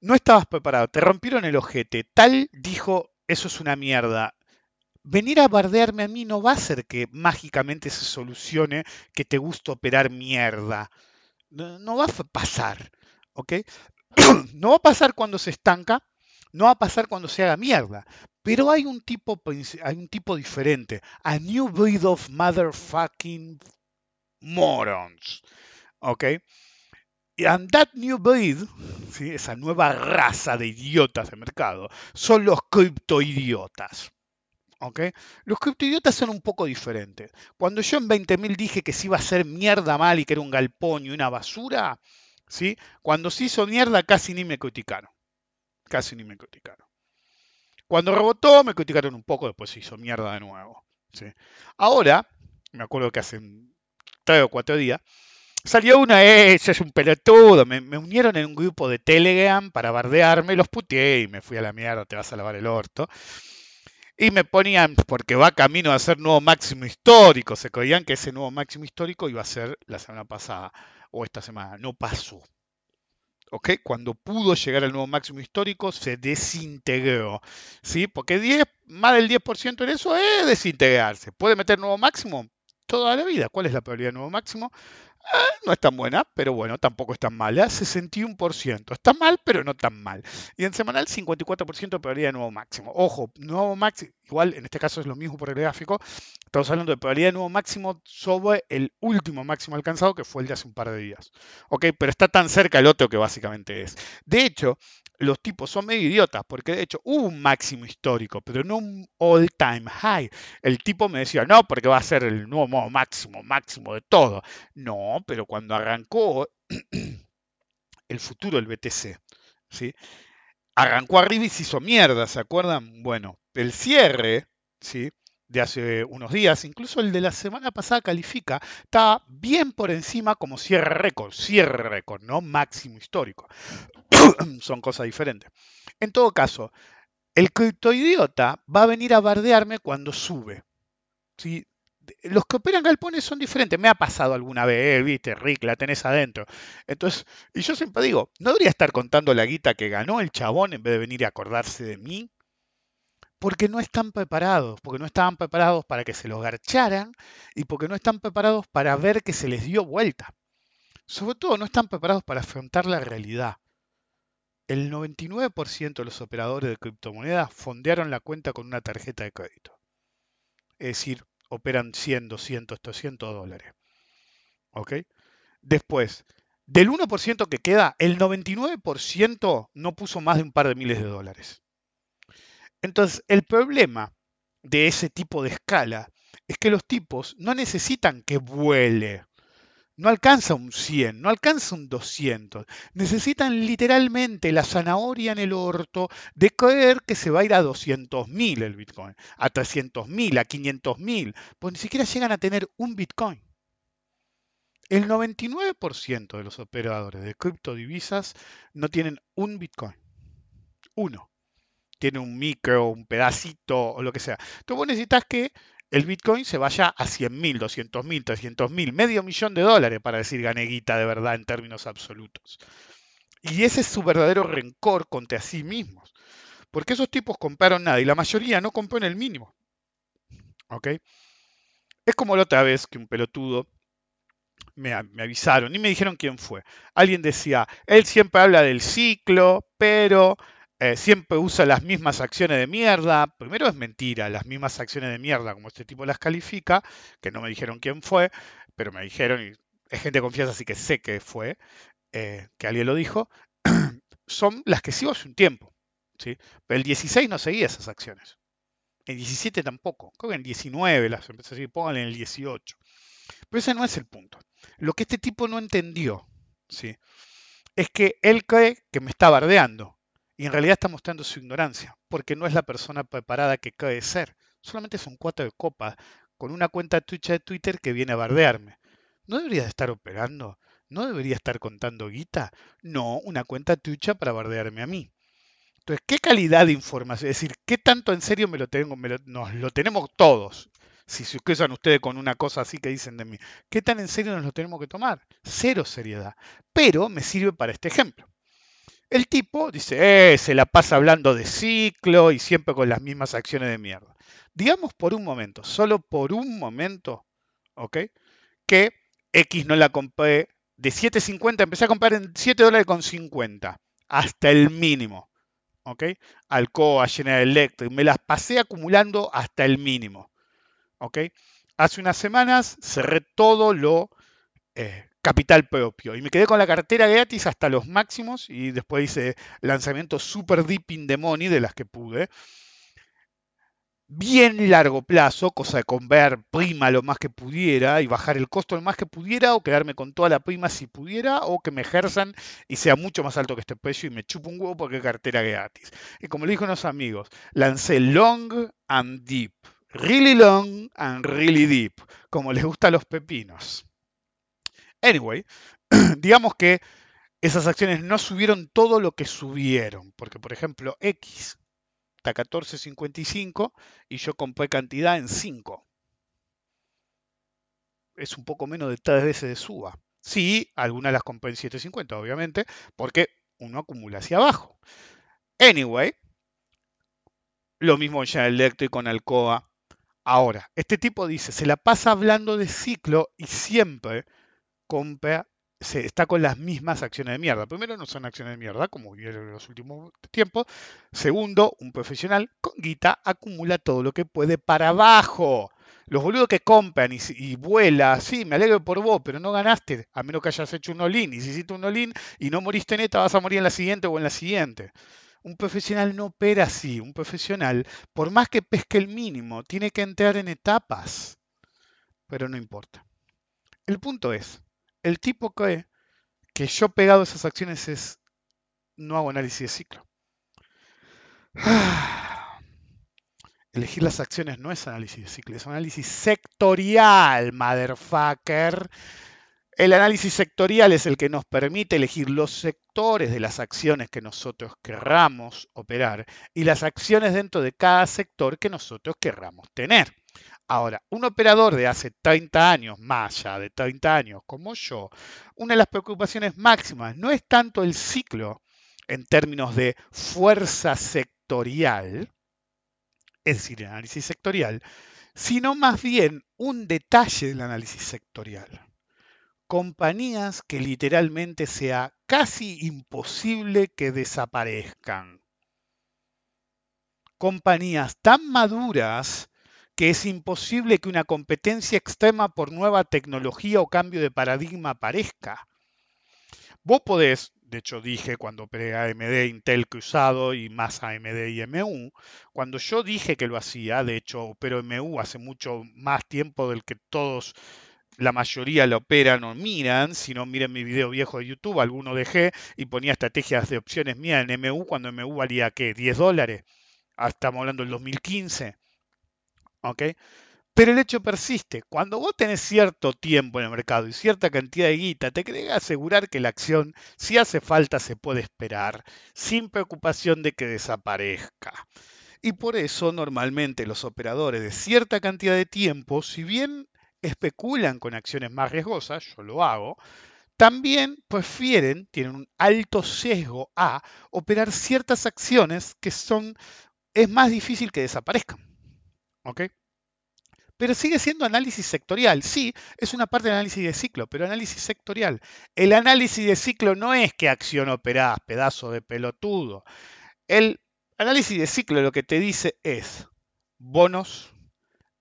no estabas preparado, te rompieron el ojete, tal dijo, eso es una mierda. Venir a bardearme a mí no va a hacer que mágicamente se solucione que te gusta operar mierda. No, no va a pasar. ¿ok? no va a pasar cuando se estanca, no va a pasar cuando se haga mierda. Pero hay un tipo, hay un tipo diferente. A new breed of motherfucking morons. ¿Ok? And that new breed, ¿sí? esa nueva raza de idiotas de mercado, son los criptoidiotas. ¿ok? Los criptoidiotas son un poco diferentes. Cuando yo en 20.000 dije que se iba a hacer mierda mal y que era un galpón y una basura, ¿sí? Cuando se hizo mierda casi ni me criticaron. Casi ni me criticaron. Cuando rebotó me criticaron un poco, después se hizo mierda de nuevo. ¿sí? Ahora, me acuerdo que hace tres o cuatro días, salió una, eh, ese es un pelotudo, me, me, unieron en un grupo de Telegram para bardearme, los puteé y me fui a la mierda, te vas a lavar el orto. Y me ponían, porque va camino a ser nuevo máximo histórico, se creían que ese nuevo máximo histórico iba a ser la semana pasada o esta semana. No pasó. ¿ok? Cuando pudo llegar al nuevo máximo histórico, se desintegró. ¿sí? Porque 10, más del 10% en eso es desintegrarse. ¿Puede meter nuevo máximo? Toda la vida. ¿Cuál es la probabilidad de nuevo máximo? Ah, no es tan buena, pero bueno, tampoco es tan mala. 61%. Está mal, pero no tan mal. Y en semanal, 54% de probabilidad de nuevo máximo. Ojo, nuevo máximo, en este caso es lo mismo por el gráfico. Estamos hablando de probabilidad de nuevo máximo sobre el último máximo alcanzado, que fue el de hace un par de días. Ok, pero está tan cerca el otro que básicamente es. De hecho, los tipos son medio idiotas, porque de hecho hubo un máximo histórico, pero no un all-time high. El tipo me decía, no, porque va a ser el nuevo máximo, máximo de todo. No, pero cuando arrancó el futuro del BTC, ¿sí? Arrancó arriba y se hizo mierda, ¿se acuerdan? Bueno, el cierre, ¿sí? de hace unos días, incluso el de la semana pasada califica, está bien por encima como cierre récord, cierre récord, no máximo histórico. Son cosas diferentes. En todo caso, el criptoidiota va a venir a bardearme cuando sube. ¿sí? Los que operan galpones son diferentes. Me ha pasado alguna vez, viste, Rick, la tenés adentro. Entonces, y yo siempre digo, ¿no debería estar contando la guita que ganó el chabón en vez de venir a acordarse de mí? Porque no están preparados, porque no estaban preparados para que se los garcharan y porque no están preparados para ver que se les dio vuelta. Sobre todo no están preparados para afrontar la realidad. El 99% de los operadores de criptomonedas fondearon la cuenta con una tarjeta de crédito. Es decir, operan 100, 200, 300 dólares. ¿Ok? Después, del 1% que queda, el 99% no puso más de un par de miles de dólares. Entonces, el problema de ese tipo de escala es que los tipos no necesitan que vuele. No alcanza un 100, no alcanza un 200. Necesitan literalmente la zanahoria en el orto de creer que se va a ir a 200.000 el Bitcoin, a 300.000, a 500.000, pues ni siquiera llegan a tener un Bitcoin. El 99% de los operadores de criptodivisas no tienen un Bitcoin. Uno. Tiene un micro, un pedacito o lo que sea. Entonces vos necesitas que el Bitcoin se vaya a 100.000, 200.000, 300.000, medio millón de dólares para decir ganeguita de verdad en términos absolutos. Y ese es su verdadero rencor contra sí mismos. Porque esos tipos compraron nada y la mayoría no compró en el mínimo. ¿Ok? Es como la otra vez que un pelotudo me, avisaron y me dijeron quién fue. Alguien decía, él siempre habla del ciclo, pero eh, siempre usa las mismas acciones de mierda. Primero es mentira, las mismas acciones de mierda, como este tipo las califica, que no me dijeron quién fue, pero me dijeron, y es gente de confianza, así que sé que fue, eh, que alguien lo dijo, son las que sigo hace un tiempo. ¿sí? Pero el 16 no seguía esas acciones. El 17 tampoco. Creo que en el 19 las empecé a decir, pónganle en el 18. Pero ese no es el punto. Lo que este tipo no entendió, ¿sí? es que él cree que me está bardeando. Y en realidad está mostrando su ignorancia, porque no es la persona preparada que cree ser. Solamente son cuatro de copa, con una cuenta tucha de Twitter que viene a bardearme. ¿No debería estar operando? ¿No debería estar contando guita? No, una cuenta tucha para bardearme a mí. Entonces, ¿qué calidad de información? Es decir, ¿qué tanto en serio me lo tengo? Nos lo tenemos todos. Si se excusan ustedes con una cosa así que dicen de mí. ¿Qué tan en serio nos lo tenemos que tomar? Cero seriedad. Pero me sirve para este ejemplo. El tipo dice, eh, se la pasa hablando de ciclo y siempre con las mismas acciones de mierda. Digamos por un momento, solo por un momento, ¿ok? Que X no la compré de 7.50, empecé a comprar en 7 dólares con 50, hasta el mínimo, ¿ok? Alcoa, General Electric, me las pasé acumulando hasta el mínimo, ¿ok? Hace unas semanas cerré todo lo eh, capital propio. Y me quedé con la cartera gratis hasta los máximos y después hice lanzamientos super deep in the money de las que pude. Bien largo plazo, cosa de conver prima lo más que pudiera y bajar el costo lo más que pudiera o quedarme con toda la prima si pudiera o que me ejerzan y sea mucho más alto que este precio y me chupo un huevo porque cartera gratis. Y como le dijo unos amigos, lancé long and deep. Really long and really deep, como les gusta a los pepinos. Anyway, digamos que esas acciones no subieron todo lo que subieron, porque por ejemplo X está 14.55 y yo compré cantidad en 5. Es un poco menos de tres veces de suba. Sí, algunas las compré en 7.50, obviamente, porque uno acumula hacia abajo. Anyway, lo mismo en General Electric con Alcoa. Ahora, este tipo dice, se la pasa hablando de ciclo y siempre compra, se, está con las mismas acciones de mierda. Primero, no son acciones de mierda, como vieron en los últimos tiempos. Segundo, un profesional con guita acumula todo lo que puede para abajo. Los boludos que compran y, y vuela, sí, me alegro por vos, pero no ganaste, a menos que hayas hecho un all-in. Y si hiciste un all-in y no moriste en esta, vas a morir en la siguiente o en la siguiente. Un profesional no opera así. Un profesional, por más que pesque el mínimo, tiene que entrar en etapas. Pero no importa. El punto es, el tipo cree que yo pegado esas acciones es no hago análisis de ciclo. Elegir las acciones no es análisis de ciclo, es análisis sectorial, motherfucker. El análisis sectorial es el que nos permite elegir los sectores de las acciones que nosotros querramos operar y las acciones dentro de cada sector que nosotros querramos tener. Ahora, un operador de hace 30 años, más allá de 30 años como yo, una de las preocupaciones máximas no es tanto el ciclo en términos de fuerza sectorial, es decir, el análisis sectorial, sino más bien un detalle del análisis sectorial. Compañías que literalmente sea casi imposible que desaparezcan. Compañías tan maduras que es imposible que una competencia extrema por nueva tecnología o cambio de paradigma aparezca. Vos podés, de hecho dije cuando operé AMD, Intel cruzado y más AMD y MU, cuando yo dije que lo hacía, de hecho opero MU hace mucho más tiempo del que todos la mayoría lo operan o miran, si no miren mi video viejo de YouTube, alguno dejé y ponía estrategias de opciones mías en MU cuando MU valía ¿qué? 10 dólares. Ah, estamos hablando del 2015. Pero el hecho persiste. Cuando vos tenés cierto tiempo en el mercado y cierta cantidad de guita, te que asegurar que la acción, si hace falta, se puede esperar, sin preocupación de que desaparezca. Y por eso normalmente los operadores de cierta cantidad de tiempo, si bien especulan con acciones más riesgosas, yo lo hago, también prefieren, tienen un alto sesgo a operar ciertas acciones que son, es más difícil que desaparezcan. ¿Ok? Pero sigue siendo análisis sectorial. Sí, es una parte del análisis de ciclo, pero análisis sectorial. El análisis de ciclo no es que acción operás, pedazo de pelotudo. El análisis de ciclo lo que te dice es bonos,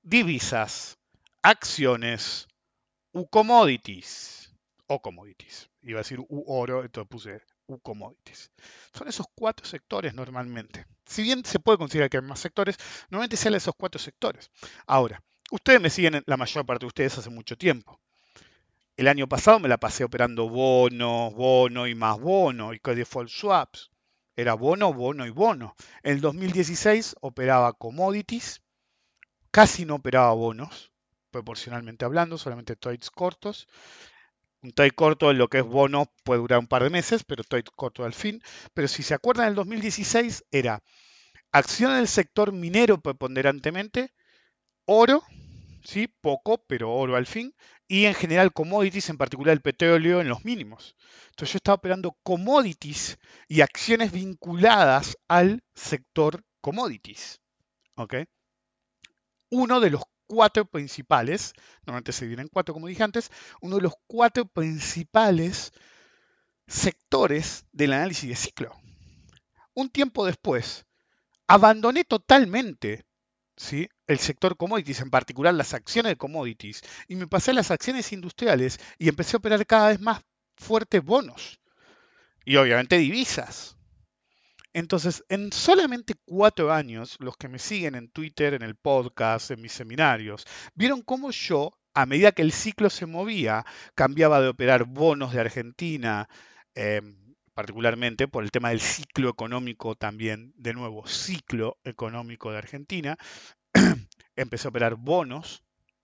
divisas, acciones, u commodities, o commodities. Iba a decir u oro, entonces puse u commodities. Son esos cuatro sectores normalmente. Si bien se puede considerar que hay más sectores, normalmente salen esos cuatro sectores. Ahora, Ustedes me siguen, la mayor parte de ustedes, hace mucho tiempo. El año pasado me la pasé operando bono, bono y más bono y default swaps. Era bono, bono y bono. En el 2016 operaba commodities, casi no operaba bonos, proporcionalmente hablando, solamente trades cortos. Un trade corto en lo que es bono puede durar un par de meses, pero trade corto al fin. Pero si se acuerdan, en el 2016 era acción del sector minero preponderantemente, oro ¿sí? Poco, pero oro al fin. Y en general commodities, en particular el petróleo, en los mínimos. Entonces yo estaba operando commodities y acciones vinculadas al sector commodities. ¿Ok? Uno de los cuatro principales, normalmente se dividen en cuatro como dije antes, uno de los cuatro principales sectores del análisis de ciclo. Un tiempo después, abandoné totalmente ¿sí? el sector commodities, en particular las acciones de commodities, y me pasé a las acciones industriales y empecé a operar cada vez más fuertes bonos y obviamente divisas. Entonces, en solamente cuatro años, los que me siguen en Twitter, en el podcast, en mis seminarios, vieron cómo yo, a medida que el ciclo se movía, cambiaba de operar bonos de Argentina, em, particularmente por el tema del ciclo económico también, de nuevo, ciclo económico de Argentina, empecé a operar bonos,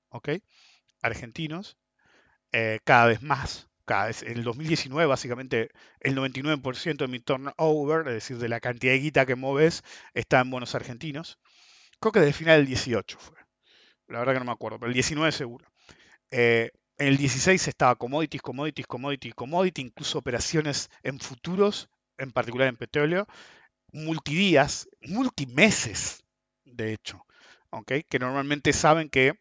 ¿ok? Argentinos, eh, cada vez más. En el 2019, básicamente, el 99% de mi turnover, es decir, de la cantidad de guita que mueves, está en bonos argentinos. Creo que desde el final del 18 fue. La verdad que no me acuerdo, pero el 19 seguro. Eh, en el 16 estaba commodities, commodities, commodities, commodities, incluso operaciones en futuros, en particular en petróleo, multidías, multimeses, de hecho que normalmente saben que,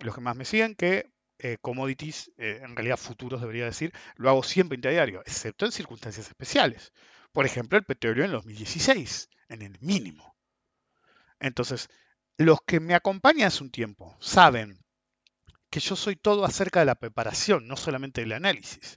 los que más me siguen, que eh, commodities, eh, en realidad futuros debería decir, lo hago siempre interdiario, excepto en circunstancias especiales. Por ejemplo, el petróleo en 2016, en el mínimo. Entonces, los que me acompañan hace un tiempo saben que yo soy todo acerca de la preparación, no solamente del análisis.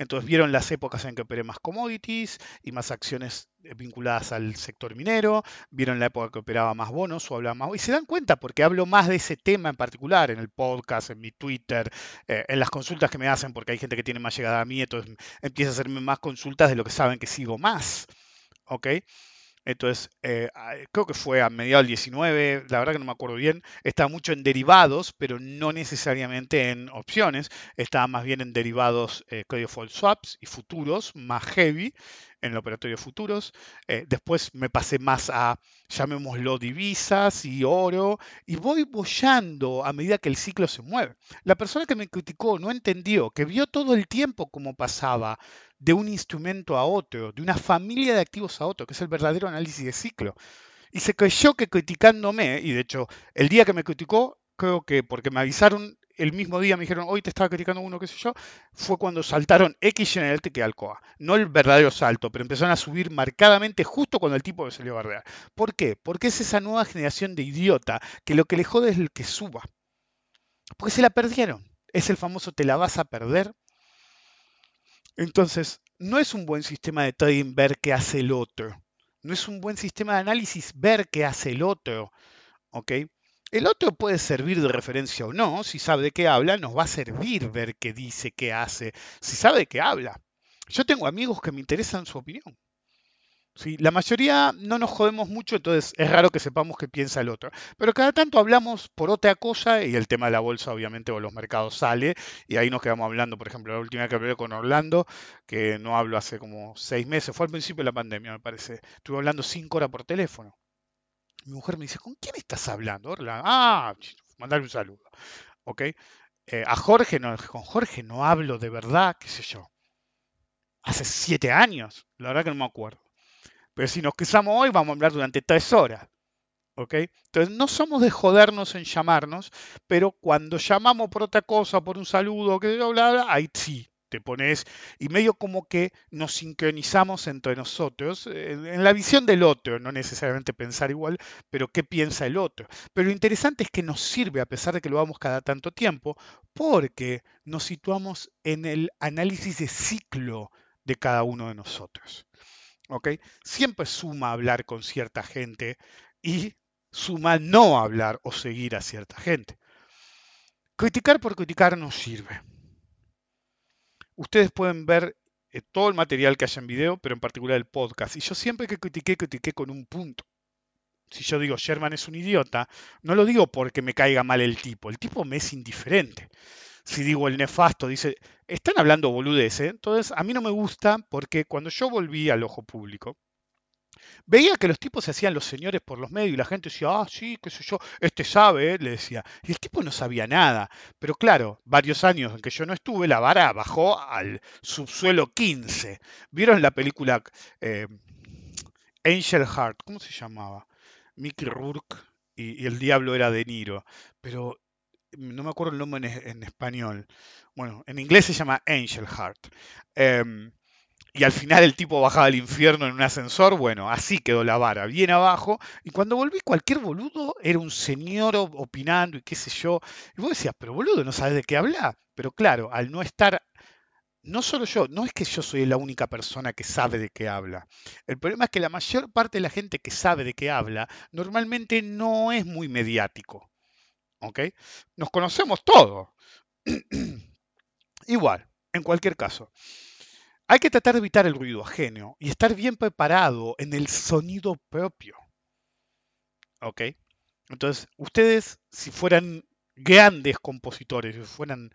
Entonces vieron las épocas en que operé más commodities y más acciones eh, vinculadas al sector minero, vieron la época que operaba más bonos o hablaba más... Y se dan cuenta porque hablo más de ese tema en particular en el podcast, en mi Twitter, eh, en las consultas que me hacen porque hay gente que tiene más llegada a mí, entonces empieza a hacerme más consultas de lo que saben que sigo más. ¿Ok? Entonces, eh, creo que fue a mediados del 19, la verdad que no me acuerdo bien, estaba mucho en derivados, pero no necesariamente en opciones, estaba más bien en derivados eh, credit swaps y futuros, más heavy, en el operatorio de futuros. Eh, después me pasé más a, llamémoslo, divisas y oro. Y voy bollando a medida que el ciclo se mueve. La persona que me criticó no entendió, que vio todo el tiempo cómo pasaba de un instrumento a otro, de una familia de activos a otro, que es el verdadero análisis de ciclo. Y se creyó que criticándome, y de hecho, el día que me criticó, creo que porque me avisaron el mismo día, me dijeron, hoy te estaba criticando uno, qué sé yo, fue cuando saltaron X General que Alcoa. No el verdadero salto, pero empezaron a subir marcadamente justo cuando el tipo salió a bardear. ¿Por qué? Porque es esa nueva generación de idiota que lo que le jode es el que suba. Porque se la perdieron. Es el famoso te la vas a perder. Entonces, no es un buen sistema de trading ver qué hace el otro. No es un buen sistema de análisis ver qué hace el otro. ¿Ok? El otro puede servir de referencia o no. Si sabe de qué habla, nos va a servir ver qué dice, qué hace. Si sabe de qué habla. Yo tengo amigos que me interesan su opinión. ¿sí? La mayoría no nos jodemos mucho, entonces es raro que sepamos qué piensa el otro. Pero cada tanto hablamos por otra cosa y el tema de la bolsa, obviamente, o los mercados sale y ahí nos quedamos hablando. Por ejemplo, la última vez que hablé con Orlando, que no hablo hace como seis meses, fue al principio de la pandemia, me parece. Estuve hablando cinco horas por teléfono. Mi mujer me dice, ¿con quién estás hablando? Ah, mandarle un saludo. ¿Ok? Eh, a Jorge, no, con Jorge no hablo de verdad, qué sé yo. Hace siete años, la verdad que no me acuerdo. Pero si nos cruzamos hoy, vamos a hablar durante tres horas. ¿Ok? Entonces, no somos de jodernos en llamarnos, pero cuando llamamos por otra cosa, por un saludo, que bla, bla, ahí sí, te pones y medio como que nos sincronizamos entre nosotros eh, en la visión del otro, no necesariamente pensar igual, pero qué piensa el otro. Pero lo interesante es que nos sirve, a pesar de que lo vamos cada tanto tiempo, porque nos situamos en el análisis de ciclo de cada uno de nosotros. ¿Ok? Siempre suma hablar con cierta gente y suma no hablar o seguir a cierta gente. Criticar por criticar no sirve. Ustedes pueden ver eh, todo el material que haya en video, pero en particular el podcast. Y yo siempre que critiqué, critiqué con un punto. Si yo digo Sherman es un idiota, no lo digo porque me caiga mal el tipo. El tipo me es indiferente. Si digo el nefasto, dice, están hablando boludeces. Entonces, a mí no me gusta porque cuando yo volví al ojo público, Veía que los tipos se hacían los señores por los medios y la gente decía, ah, sí, qué sé yo, este sabe, le decía. Y el tipo no sabía nada. Pero claro, varios años en que yo no estuve, la vara bajó al subsuelo 15. ¿Vieron la película eh, Angel Heart? ¿Cómo se llamaba? Mickey Rourke y, el diablo era De Niro. Pero no me acuerdo el nombre en, español. Bueno, en inglés se llama Angel Heart. Em, y al final el tipo bajaba al infierno en un ascensor, bueno, así quedó la vara, bien abajo, y cuando volví cualquier boludo era un señor opinando y qué sé yo, y vos decías, pero boludo, no sabes de qué habla, pero claro, al no estar, no solo yo, no es que yo soy la única persona que sabe de qué habla, el problema es que la mayor parte de la gente que sabe de qué habla normalmente no es muy mediático, ¿ok? Nos conocemos todos. Igual, en cualquier caso. Hay que tratar de evitar el ruido ajeno y estar bien preparado en el sonido propio. ¿Ok? Entonces, ustedes, si fueran grandes compositores, si fueran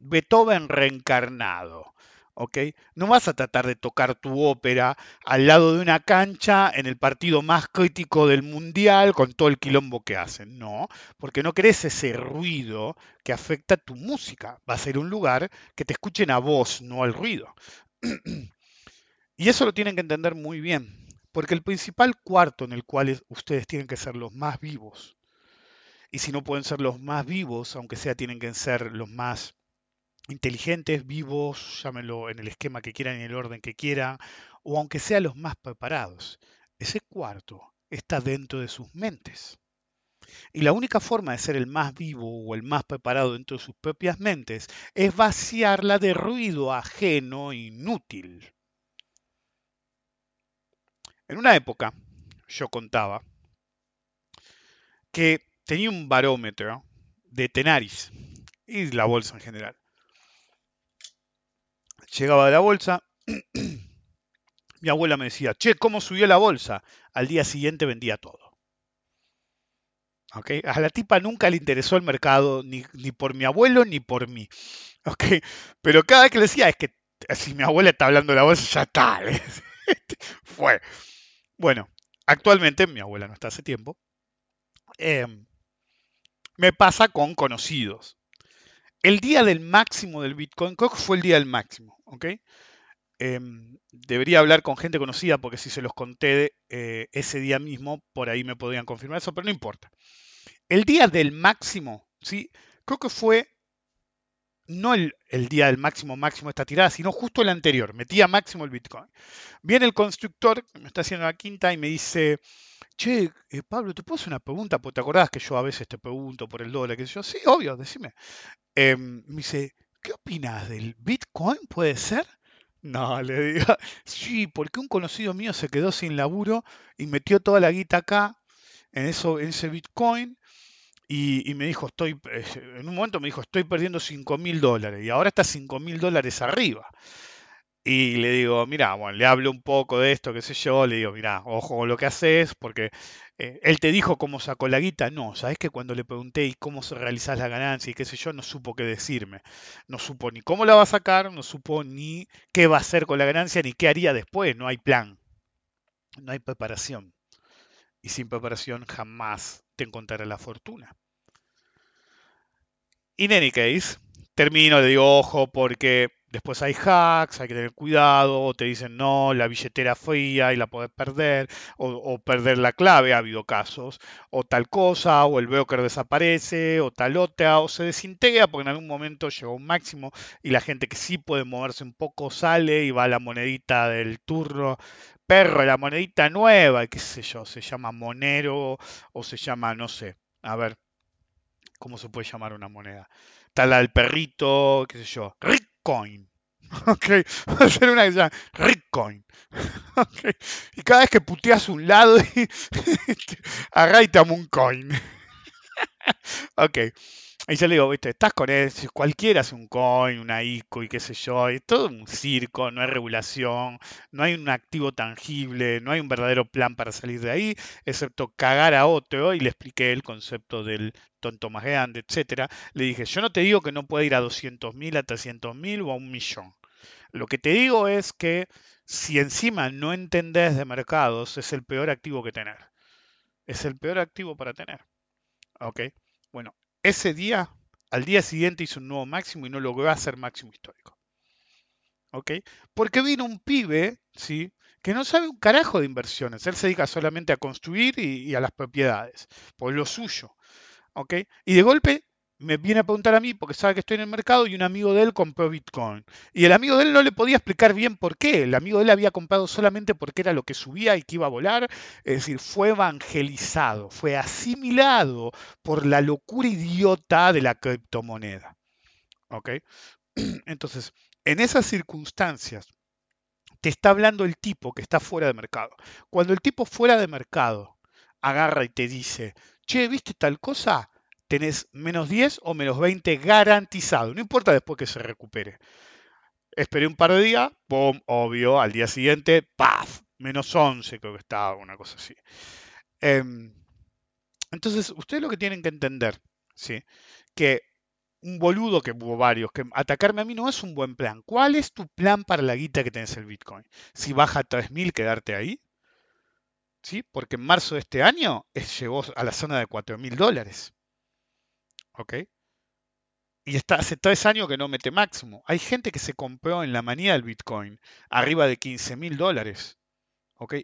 Beethoven reencarnado, ¿ok? No vas a tratar de tocar tu ópera al lado de una cancha en el partido más crítico del mundial con todo el quilombo que hacen, no, porque no querés ese ruido que afecta tu música. Va a ser un lugar que te escuchen a vos, no al ruido. y eso lo tienen que entender muy bien, porque el principal cuarto en el cual ustedes tienen que ser los más vivos, y si no pueden ser los más vivos, aunque sea tienen que ser los más inteligentes, vivos, llámenlo en el esquema que quieran, en el orden que quieran, o aunque sea los más preparados, ese cuarto está dentro de sus mentes. Y la única forma de ser el más vivo o el más preparado dentro de sus propias mentes es vaciarla de ruido ajeno inútil. En una época, yo contaba que tenía un barómetro de Tenaris y la bolsa en general. Llegaba de la bolsa, mi abuela me decía, che, ¿cómo subió la bolsa? Al día siguiente vendía todo. A la tipa nunca le interesó el mercado, ni, por mi abuelo ni por mí. ¿okay? Pero cada vez que le decía, es que si mi abuela está hablando de la bolsa, ya está. Fue. Bueno, actualmente, mi abuela no está hace tiempo, eh, me pasa con conocidos. El día del máximo del Bitcoin, creo fue el día del máximo, ¿ok? Em, debería hablar con gente conocida porque si se los conté eh, ese día mismo, por ahí me podrían confirmar eso, pero no importa. El día del máximo, ¿sí? Creo que fue no el, día del máximo máximo esta tirada, sino justo el anterior, metía máximo el Bitcoin. Viene el constructor, me está haciendo la quinta y me dice, che, eh, Pablo, ¿te puedo hacer una pregunta? Porque te acordás que yo a veces te pregunto por el dólar, que yo, sí, obvio, decime. Em, me dice, ¿qué opinas del Bitcoin? ¿Puede ser? No, le digo, sí, porque un conocido mío se quedó sin laburo y metió toda la guita acá en eso, en ese Bitcoin y, me dijo, estoy, eh, en un momento me dijo, estoy perdiendo 5 mil dólares y ahora está 5 mil dólares arriba. Y le digo, mira, bueno, le hablo un poco de esto, qué sé yo, le digo, mira, ojo con lo que haces, porque eh, él te dijo cómo sacó la guita. No, sabes que cuando le pregunté y cómo se realizás la ganancia y qué sé yo, no supo qué decirme. No supo ni cómo la va a sacar, no supo ni qué va a hacer con la ganancia, ni qué haría después. No hay plan, no hay preparación. Y sin preparación jamás te encontrará la fortuna. In any case, termino, le digo, ojo, porque Después hay hacks, hay que tener cuidado, te dicen no, la billetera fría y la podés perder, o, o, perder la clave, ha habido casos, o tal cosa, o el broker desaparece, o tal otra, o se desintegra porque en algún momento llegó un máximo y la gente que sí puede moverse un poco sale y va a la monedita del turno, perro, la monedita nueva, qué sé yo, se llama monero o se llama, no sé, a ver, ¿cómo se puede llamar una moneda? Tal la del perrito, qué sé yo, Ritcoin. Ok, va a ser una que se llama. Okay. Y cada vez que puteas un lado, agarra y te amo un coin. ok. Y yo le digo, viste, estás con él, cualquiera hace un coin, una ICO y qué sé yo, es todo un circo, no hay regulación, no hay un activo tangible, no hay un verdadero plan para salir de ahí, excepto cagar a otro, y le expliqué el concepto del tonto más grande, etcétera. Le dije, yo no te digo que no puede ir a 200 mil, a 300 mil o a un millón. Lo que te digo es que si encima no entendés de mercados, es el peor activo que tener. Es el peor activo para tener. ¿Ok? Bueno, ese día, al día siguiente hizo un nuevo máximo y no logró hacer máximo histórico. ¿Ok? Porque vino un pibe, ¿sí? Que no sabe un carajo de inversiones. Él se dedica solamente a construir y, y a las propiedades, por lo suyo. ¿Ok? Y de golpe me viene a preguntar a mí porque sabe que estoy en el mercado y un amigo de él compró Bitcoin. Y el amigo de él no le podía explicar bien por qué. El amigo de él había comprado solamente porque era lo que subía y que iba a volar. Es decir, fue evangelizado, fue asimilado por la locura idiota de la criptomoneda. ¿Ok? Entonces, en esas circunstancias, te está hablando el tipo que está fuera de mercado. Cuando el tipo fuera de mercado agarra y te dice, che, ¿viste tal cosa? Tenés menos 10 o menos 20 garantizado. No importa después que se recupere. Esperé un par de días, ¡pum! Obvio, al día siguiente, ¡paf! Menos 11 creo que estaba, una cosa así. Eh, entonces, ustedes lo que tienen que entender, ¿sí? Que un boludo, que hubo varios, que atacarme a mí no es un buen plan. ¿Cuál es tu plan para la guita que tenés el Bitcoin? Si baja a 3.000, quedarte ahí. ¿Sí? Porque en marzo de este año es, llegó a la zona de 4.000 dólares. Y está hace tres años que no mete máximo. Hay gente que se compró en la manía del Bitcoin arriba de 15 mil dólares.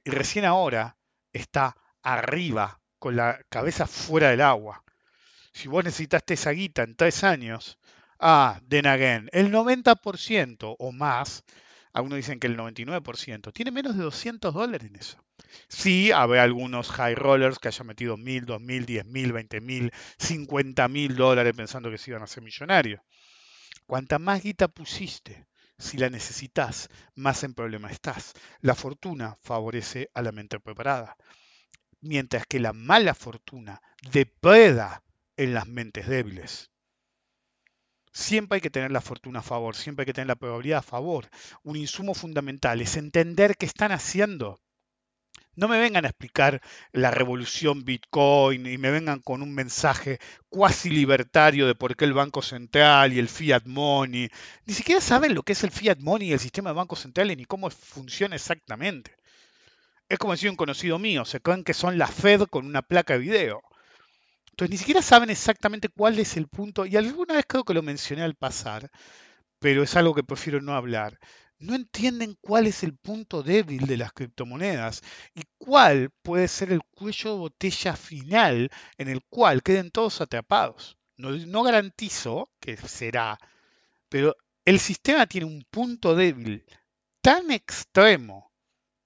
Y recién ahora está arriba, con la cabeza fuera del agua. Si vos necesitaste esa guita en tres años, ah, then again, el 90% o más, algunos dicen que el 99%, tiene menos de 200 dólares en eso. Sí, habrá algunos high rollers que hayan metido mil, dos mil, diez mil, veinte mil, cincuenta mil dólares pensando que se iban a ser millonarios. Cuanta más guita pusiste, si la necesitas, más en problema estás. La fortuna favorece a la mente preparada, mientras que la mala fortuna depreda en las mentes débiles. Siempre hay que tener la fortuna a favor, siempre hay que tener la probabilidad a favor. Un insumo fundamental es entender qué están haciendo No me vengan a explicar la revolución Bitcoin y me vengan con un mensaje cuasi libertario de por qué el Banco Central y el Fiat Money. Ni siquiera saben lo que es el Fiat Money y el sistema de bancos centrales ni cómo funciona exactamente. Es como decir un conocido mío, se creen que son la Fed con una placa de video. Entonces ni siquiera saben exactamente cuál es el punto, y alguna vez creo que lo mencioné al pasar, pero es algo que prefiero no hablar no entienden cuál es el punto débil de las criptomonedas y cuál puede ser el cuello de botella final en el cual queden todos atrapados. No, garantizo que será, pero el sistema tiene un punto débil tan extremo,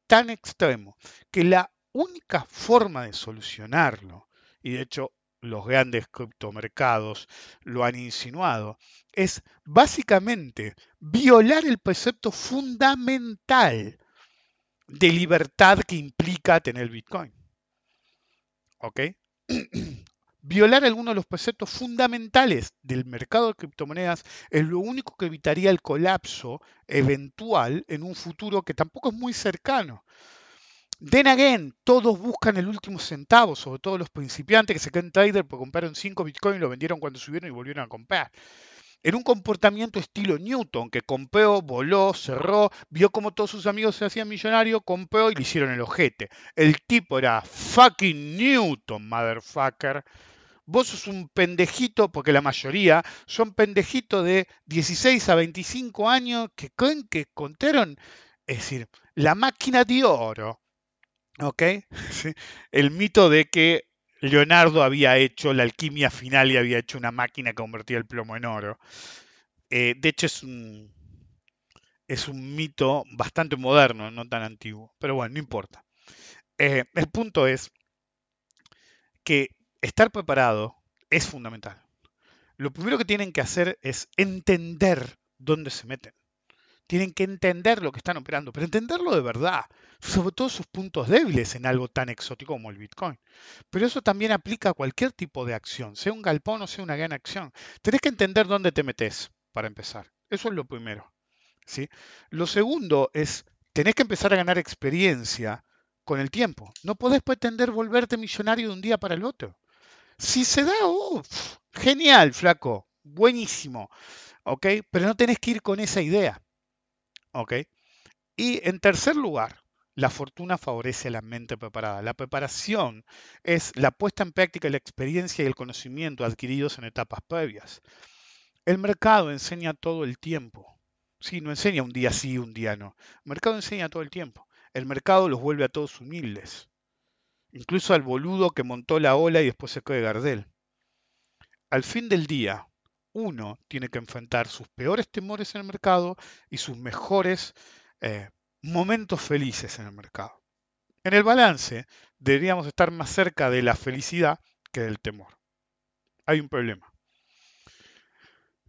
tan extremo, que la única forma de solucionarlo, y de hecho los grandes criptomercados lo han insinuado, es básicamente violar el precepto fundamental de libertad que implica tener Bitcoin. ¿Ok? Violar alguno de los preceptos fundamentales del mercado de criptomonedas es lo único que evitaría el colapso eventual en un futuro que tampoco es muy cercano. Then again, todos buscan el último centavo, sobre todo los principiantes que se creen trader porque compraron 5 bitcoins lo vendieron cuando subieron y volvieron a comprar. En un comportamiento estilo Newton, que compró, voló, cerró, vio como todos sus amigos se hacían millonarios, compró y le hicieron el ojete. El tipo era fucking Newton, motherfucker. Vos sos un pendejito, porque la mayoría son pendejitos de 16 a 25 años que creen que contaron, es decir, la máquina de oro ¿Ok? El mito de que Leonardo había hecho la alquimia final y había hecho una máquina que convertía el plomo en oro. Eh, de hecho, es un, es un mito bastante moderno, no tan antiguo. Pero bueno, no importa. Eh, el punto es que estar preparado es fundamental. Lo primero que tienen que hacer es entender dónde se meten. Tienen que entender lo que están operando, pero entenderlo de verdad, sobre todo sus puntos débiles en algo tan exótico como el Bitcoin. Pero eso también aplica a cualquier tipo de acción, sea un galpón o sea una gran acción. Tenés que entender dónde te metes, para empezar. Eso es lo primero. ¿sí? Lo segundo es, tenés que empezar a ganar experiencia con el tiempo. No podés pretender volverte millonario de un día para el otro. Si se da, genial, flaco, buenísimo, ¿ok? Pero no tenés que ir con esa idea. ¿Ok? Y en tercer lugar, la fortuna favorece a la mente preparada. La preparación es la puesta en práctica de la experiencia y el conocimiento adquiridos en etapas previas. El mercado enseña todo el tiempo. Sí, no enseña un día sí, un día no. El mercado enseña todo el tiempo. El mercado los vuelve a todos humildes. Incluso al boludo que montó la ola y después se cae Gardel. Al fin del día, uno tiene que enfrentar sus peores temores en el mercado y sus mejores eh, momentos felices en el mercado. En el balance, deberíamos estar más cerca de la felicidad que del temor. Hay un problema.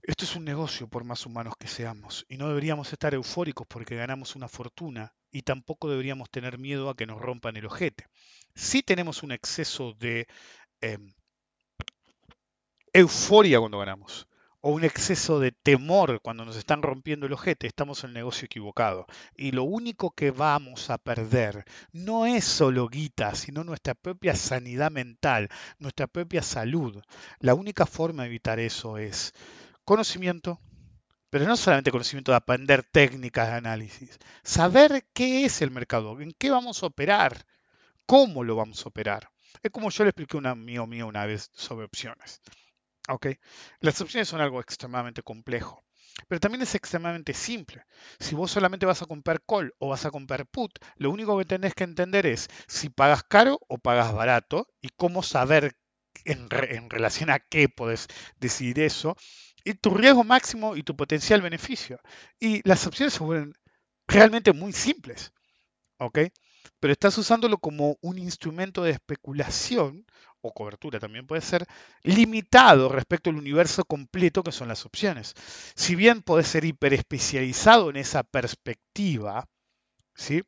Esto es un negocio por más humanos que seamos y no deberíamos estar eufóricos porque ganamos una fortuna y tampoco deberíamos tener miedo a que nos rompan el ojete. Si tenemos un exceso de em, euforia cuando ganamos o un exceso de temor cuando nos están rompiendo el ojete, estamos en el negocio equivocado. Y lo único que vamos a perder no es solo guita, sino nuestra propia sanidad mental, nuestra propia salud. La única forma de evitar eso es conocimiento, pero no solamente conocimiento de aprender técnicas de análisis, saber qué es el mercado, en qué vamos a operar, cómo lo vamos a operar. Es como yo le expliqué a un amigo mío una vez sobre opciones. ¿Ok? Las opciones son algo extremadamente complejo, pero también es extremadamente simple. Si vos solamente vas a comprar call o vas a comprar put, lo único que tenés que entender es si pagas caro o pagas barato y cómo saber en, en relación a qué podés decidir eso y tu riesgo máximo y tu potencial beneficio. Y las opciones se vuelven realmente muy simples. ¿Ok? Pero estás usándolo como un instrumento de especulación o cobertura también puede ser, limitado respecto al universo completo que son las opciones. Si bien puede ser hiperespecializado en esa perspectiva, ¿sí?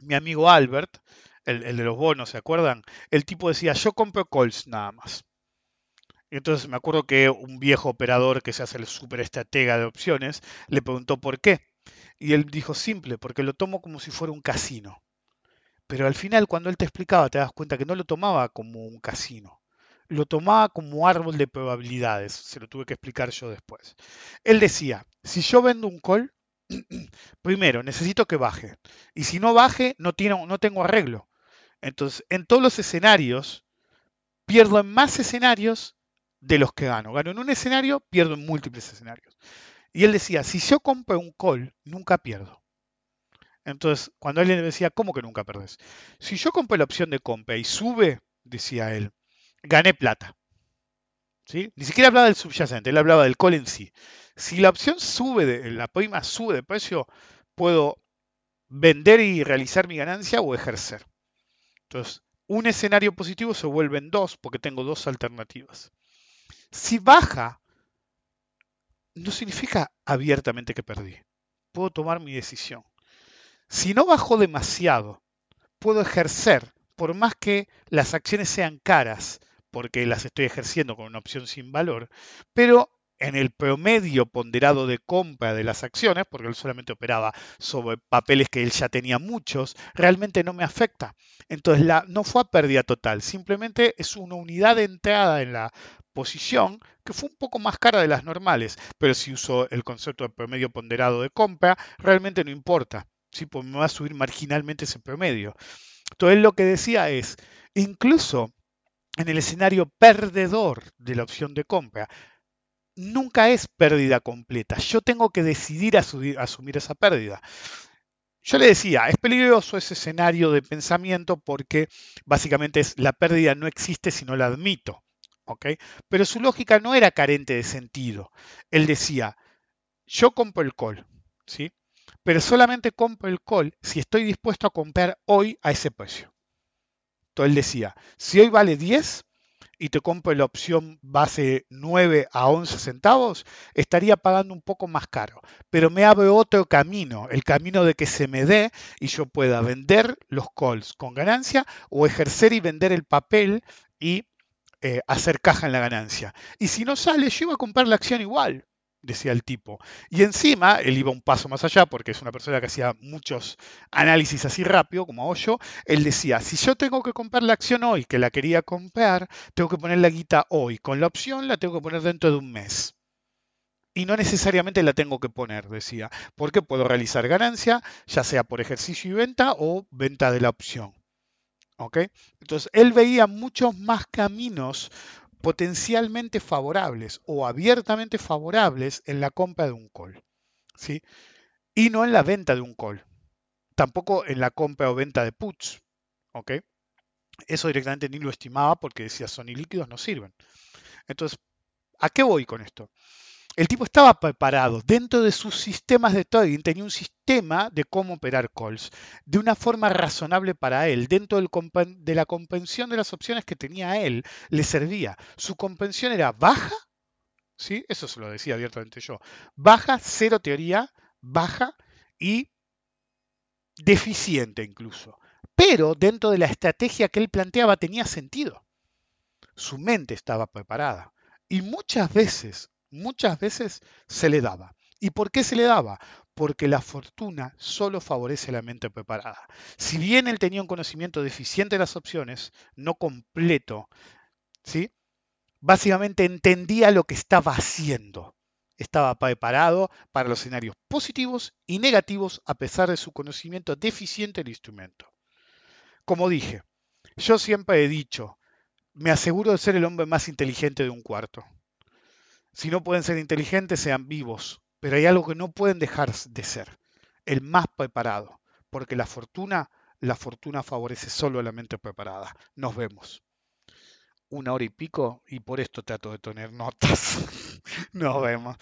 mi amigo Albert, el, el, de los bonos, ¿se acuerdan? El tipo decía, yo compro calls nada más. Y entonces me acuerdo que un viejo operador que se hace el super estratega de opciones le preguntó por qué. Y él dijo simple, porque lo tomo como si fuera un casino. Pero al final, cuando él te explicaba, te das cuenta que no lo tomaba como un casino. Lo tomaba como árbol de probabilidades. Se lo tuve que explicar yo después. Él decía, si yo vendo un call, primero necesito que baje. Y si no baje, no, no tengo arreglo. Entonces, en todos los escenarios, pierdo en más escenarios de los que gano. Gano en un escenario, pierdo en múltiples escenarios. Y él decía, si yo compro un call, nunca pierdo. Entonces, cuando él le decía, ¿cómo que nunca perdés? Si yo compro la opción de compra y sube, decía él, gané plata. ¿Sí? Ni siquiera hablaba del subyacente, él hablaba del call en sí. Si la opción sube, de, la prima sube de precio, puedo vender y realizar mi ganancia o ejercer. Entonces, un escenario positivo se vuelve en dos porque tengo dos alternativas. Si baja, no significa abiertamente que perdí. Puedo tomar mi decisión. Si no bajó demasiado, puedo ejercer, por más que las acciones sean caras, porque las estoy ejerciendo con una opción sin valor, pero en el promedio ponderado de compra de las acciones, porque él solamente operaba sobre papeles que él ya tenía muchos, realmente no me afecta. Entonces la, no fue a pérdida total, simplemente es una unidad de entrada en la posición que fue un poco más cara de las normales, pero si uso el concepto de promedio ponderado de compra, realmente no importa, ¿sí? porque me va a subir marginalmente ese promedio. Entonces lo que decía es, incluso en el escenario perdedor de la opción de compra, nunca es pérdida completa. Yo tengo que decidir asumir, esa pérdida. Yo le decía, es peligroso ese escenario de pensamiento porque básicamente es la pérdida no existe si no la admito. Pero su lógica no era carente de sentido. Él decía, yo compro el call, ¿sí? Pero solamente compro el call si estoy dispuesto a comprar hoy a ese precio. Entonces él decía, si hoy vale 10, y te compro la opción base 9 a 11 centavos, estaría pagando un poco más caro. Pero me abre otro camino, el camino de que se me dé y yo pueda vender los calls con ganancia o ejercer y vender el papel y eh, hacer caja en la ganancia. Y si no sale, yo iba a comprar la acción igual decía el tipo. Y encima, él iba un paso más allá, porque es una persona que hacía muchos análisis así rápido, como hago yo, él decía, si yo tengo que comprar la acción hoy, que la quería comprar, tengo que poner la guita hoy, con la opción la tengo que poner dentro de un mes. Y no necesariamente la tengo que poner, decía, porque puedo realizar ganancia, ya sea por ejercicio y venta o venta de la opción. ¿Ok? Entonces, él veía muchos más caminos potencialmente favorables o abiertamente favorables en la compra de un call. ¿sí? Y no en la venta de un call. Tampoco en la compra o venta de puts. Eso directamente ni lo estimaba porque decía, son ilíquidos, no sirven. Entonces, ¿a qué voy con esto? El tipo estaba preparado. Dentro de sus sistemas de trading tenía un sistema de cómo operar calls de una forma razonable para él. Dentro de la comprensión de las opciones que tenía él, le servía. Su comprensión era baja, ¿sí? eso se lo decía abiertamente yo, baja, cero teoría, baja y deficiente incluso. Pero dentro de la estrategia que él planteaba tenía sentido. Su mente estaba preparada. Y muchas veces muchas veces se le daba. ¿Y por qué se le daba? Porque la fortuna solo favorece la mente preparada. Si bien él tenía un conocimiento deficiente de las opciones, no completo, ¿sí? básicamente entendía lo que estaba haciendo. Estaba preparado para los escenarios positivos y negativos a pesar de su conocimiento deficiente del instrumento. Como dije, yo siempre he dicho, me aseguro de ser el hombre más inteligente de un cuarto. Si no pueden ser inteligentes, sean vivos. Pero hay algo que no pueden dejar de ser, el más preparado, porque la fortuna, la fortuna favorece solo a la mente preparada. Nos vemos. Una hora y pico y por esto trato de tener notas. Nos vemos.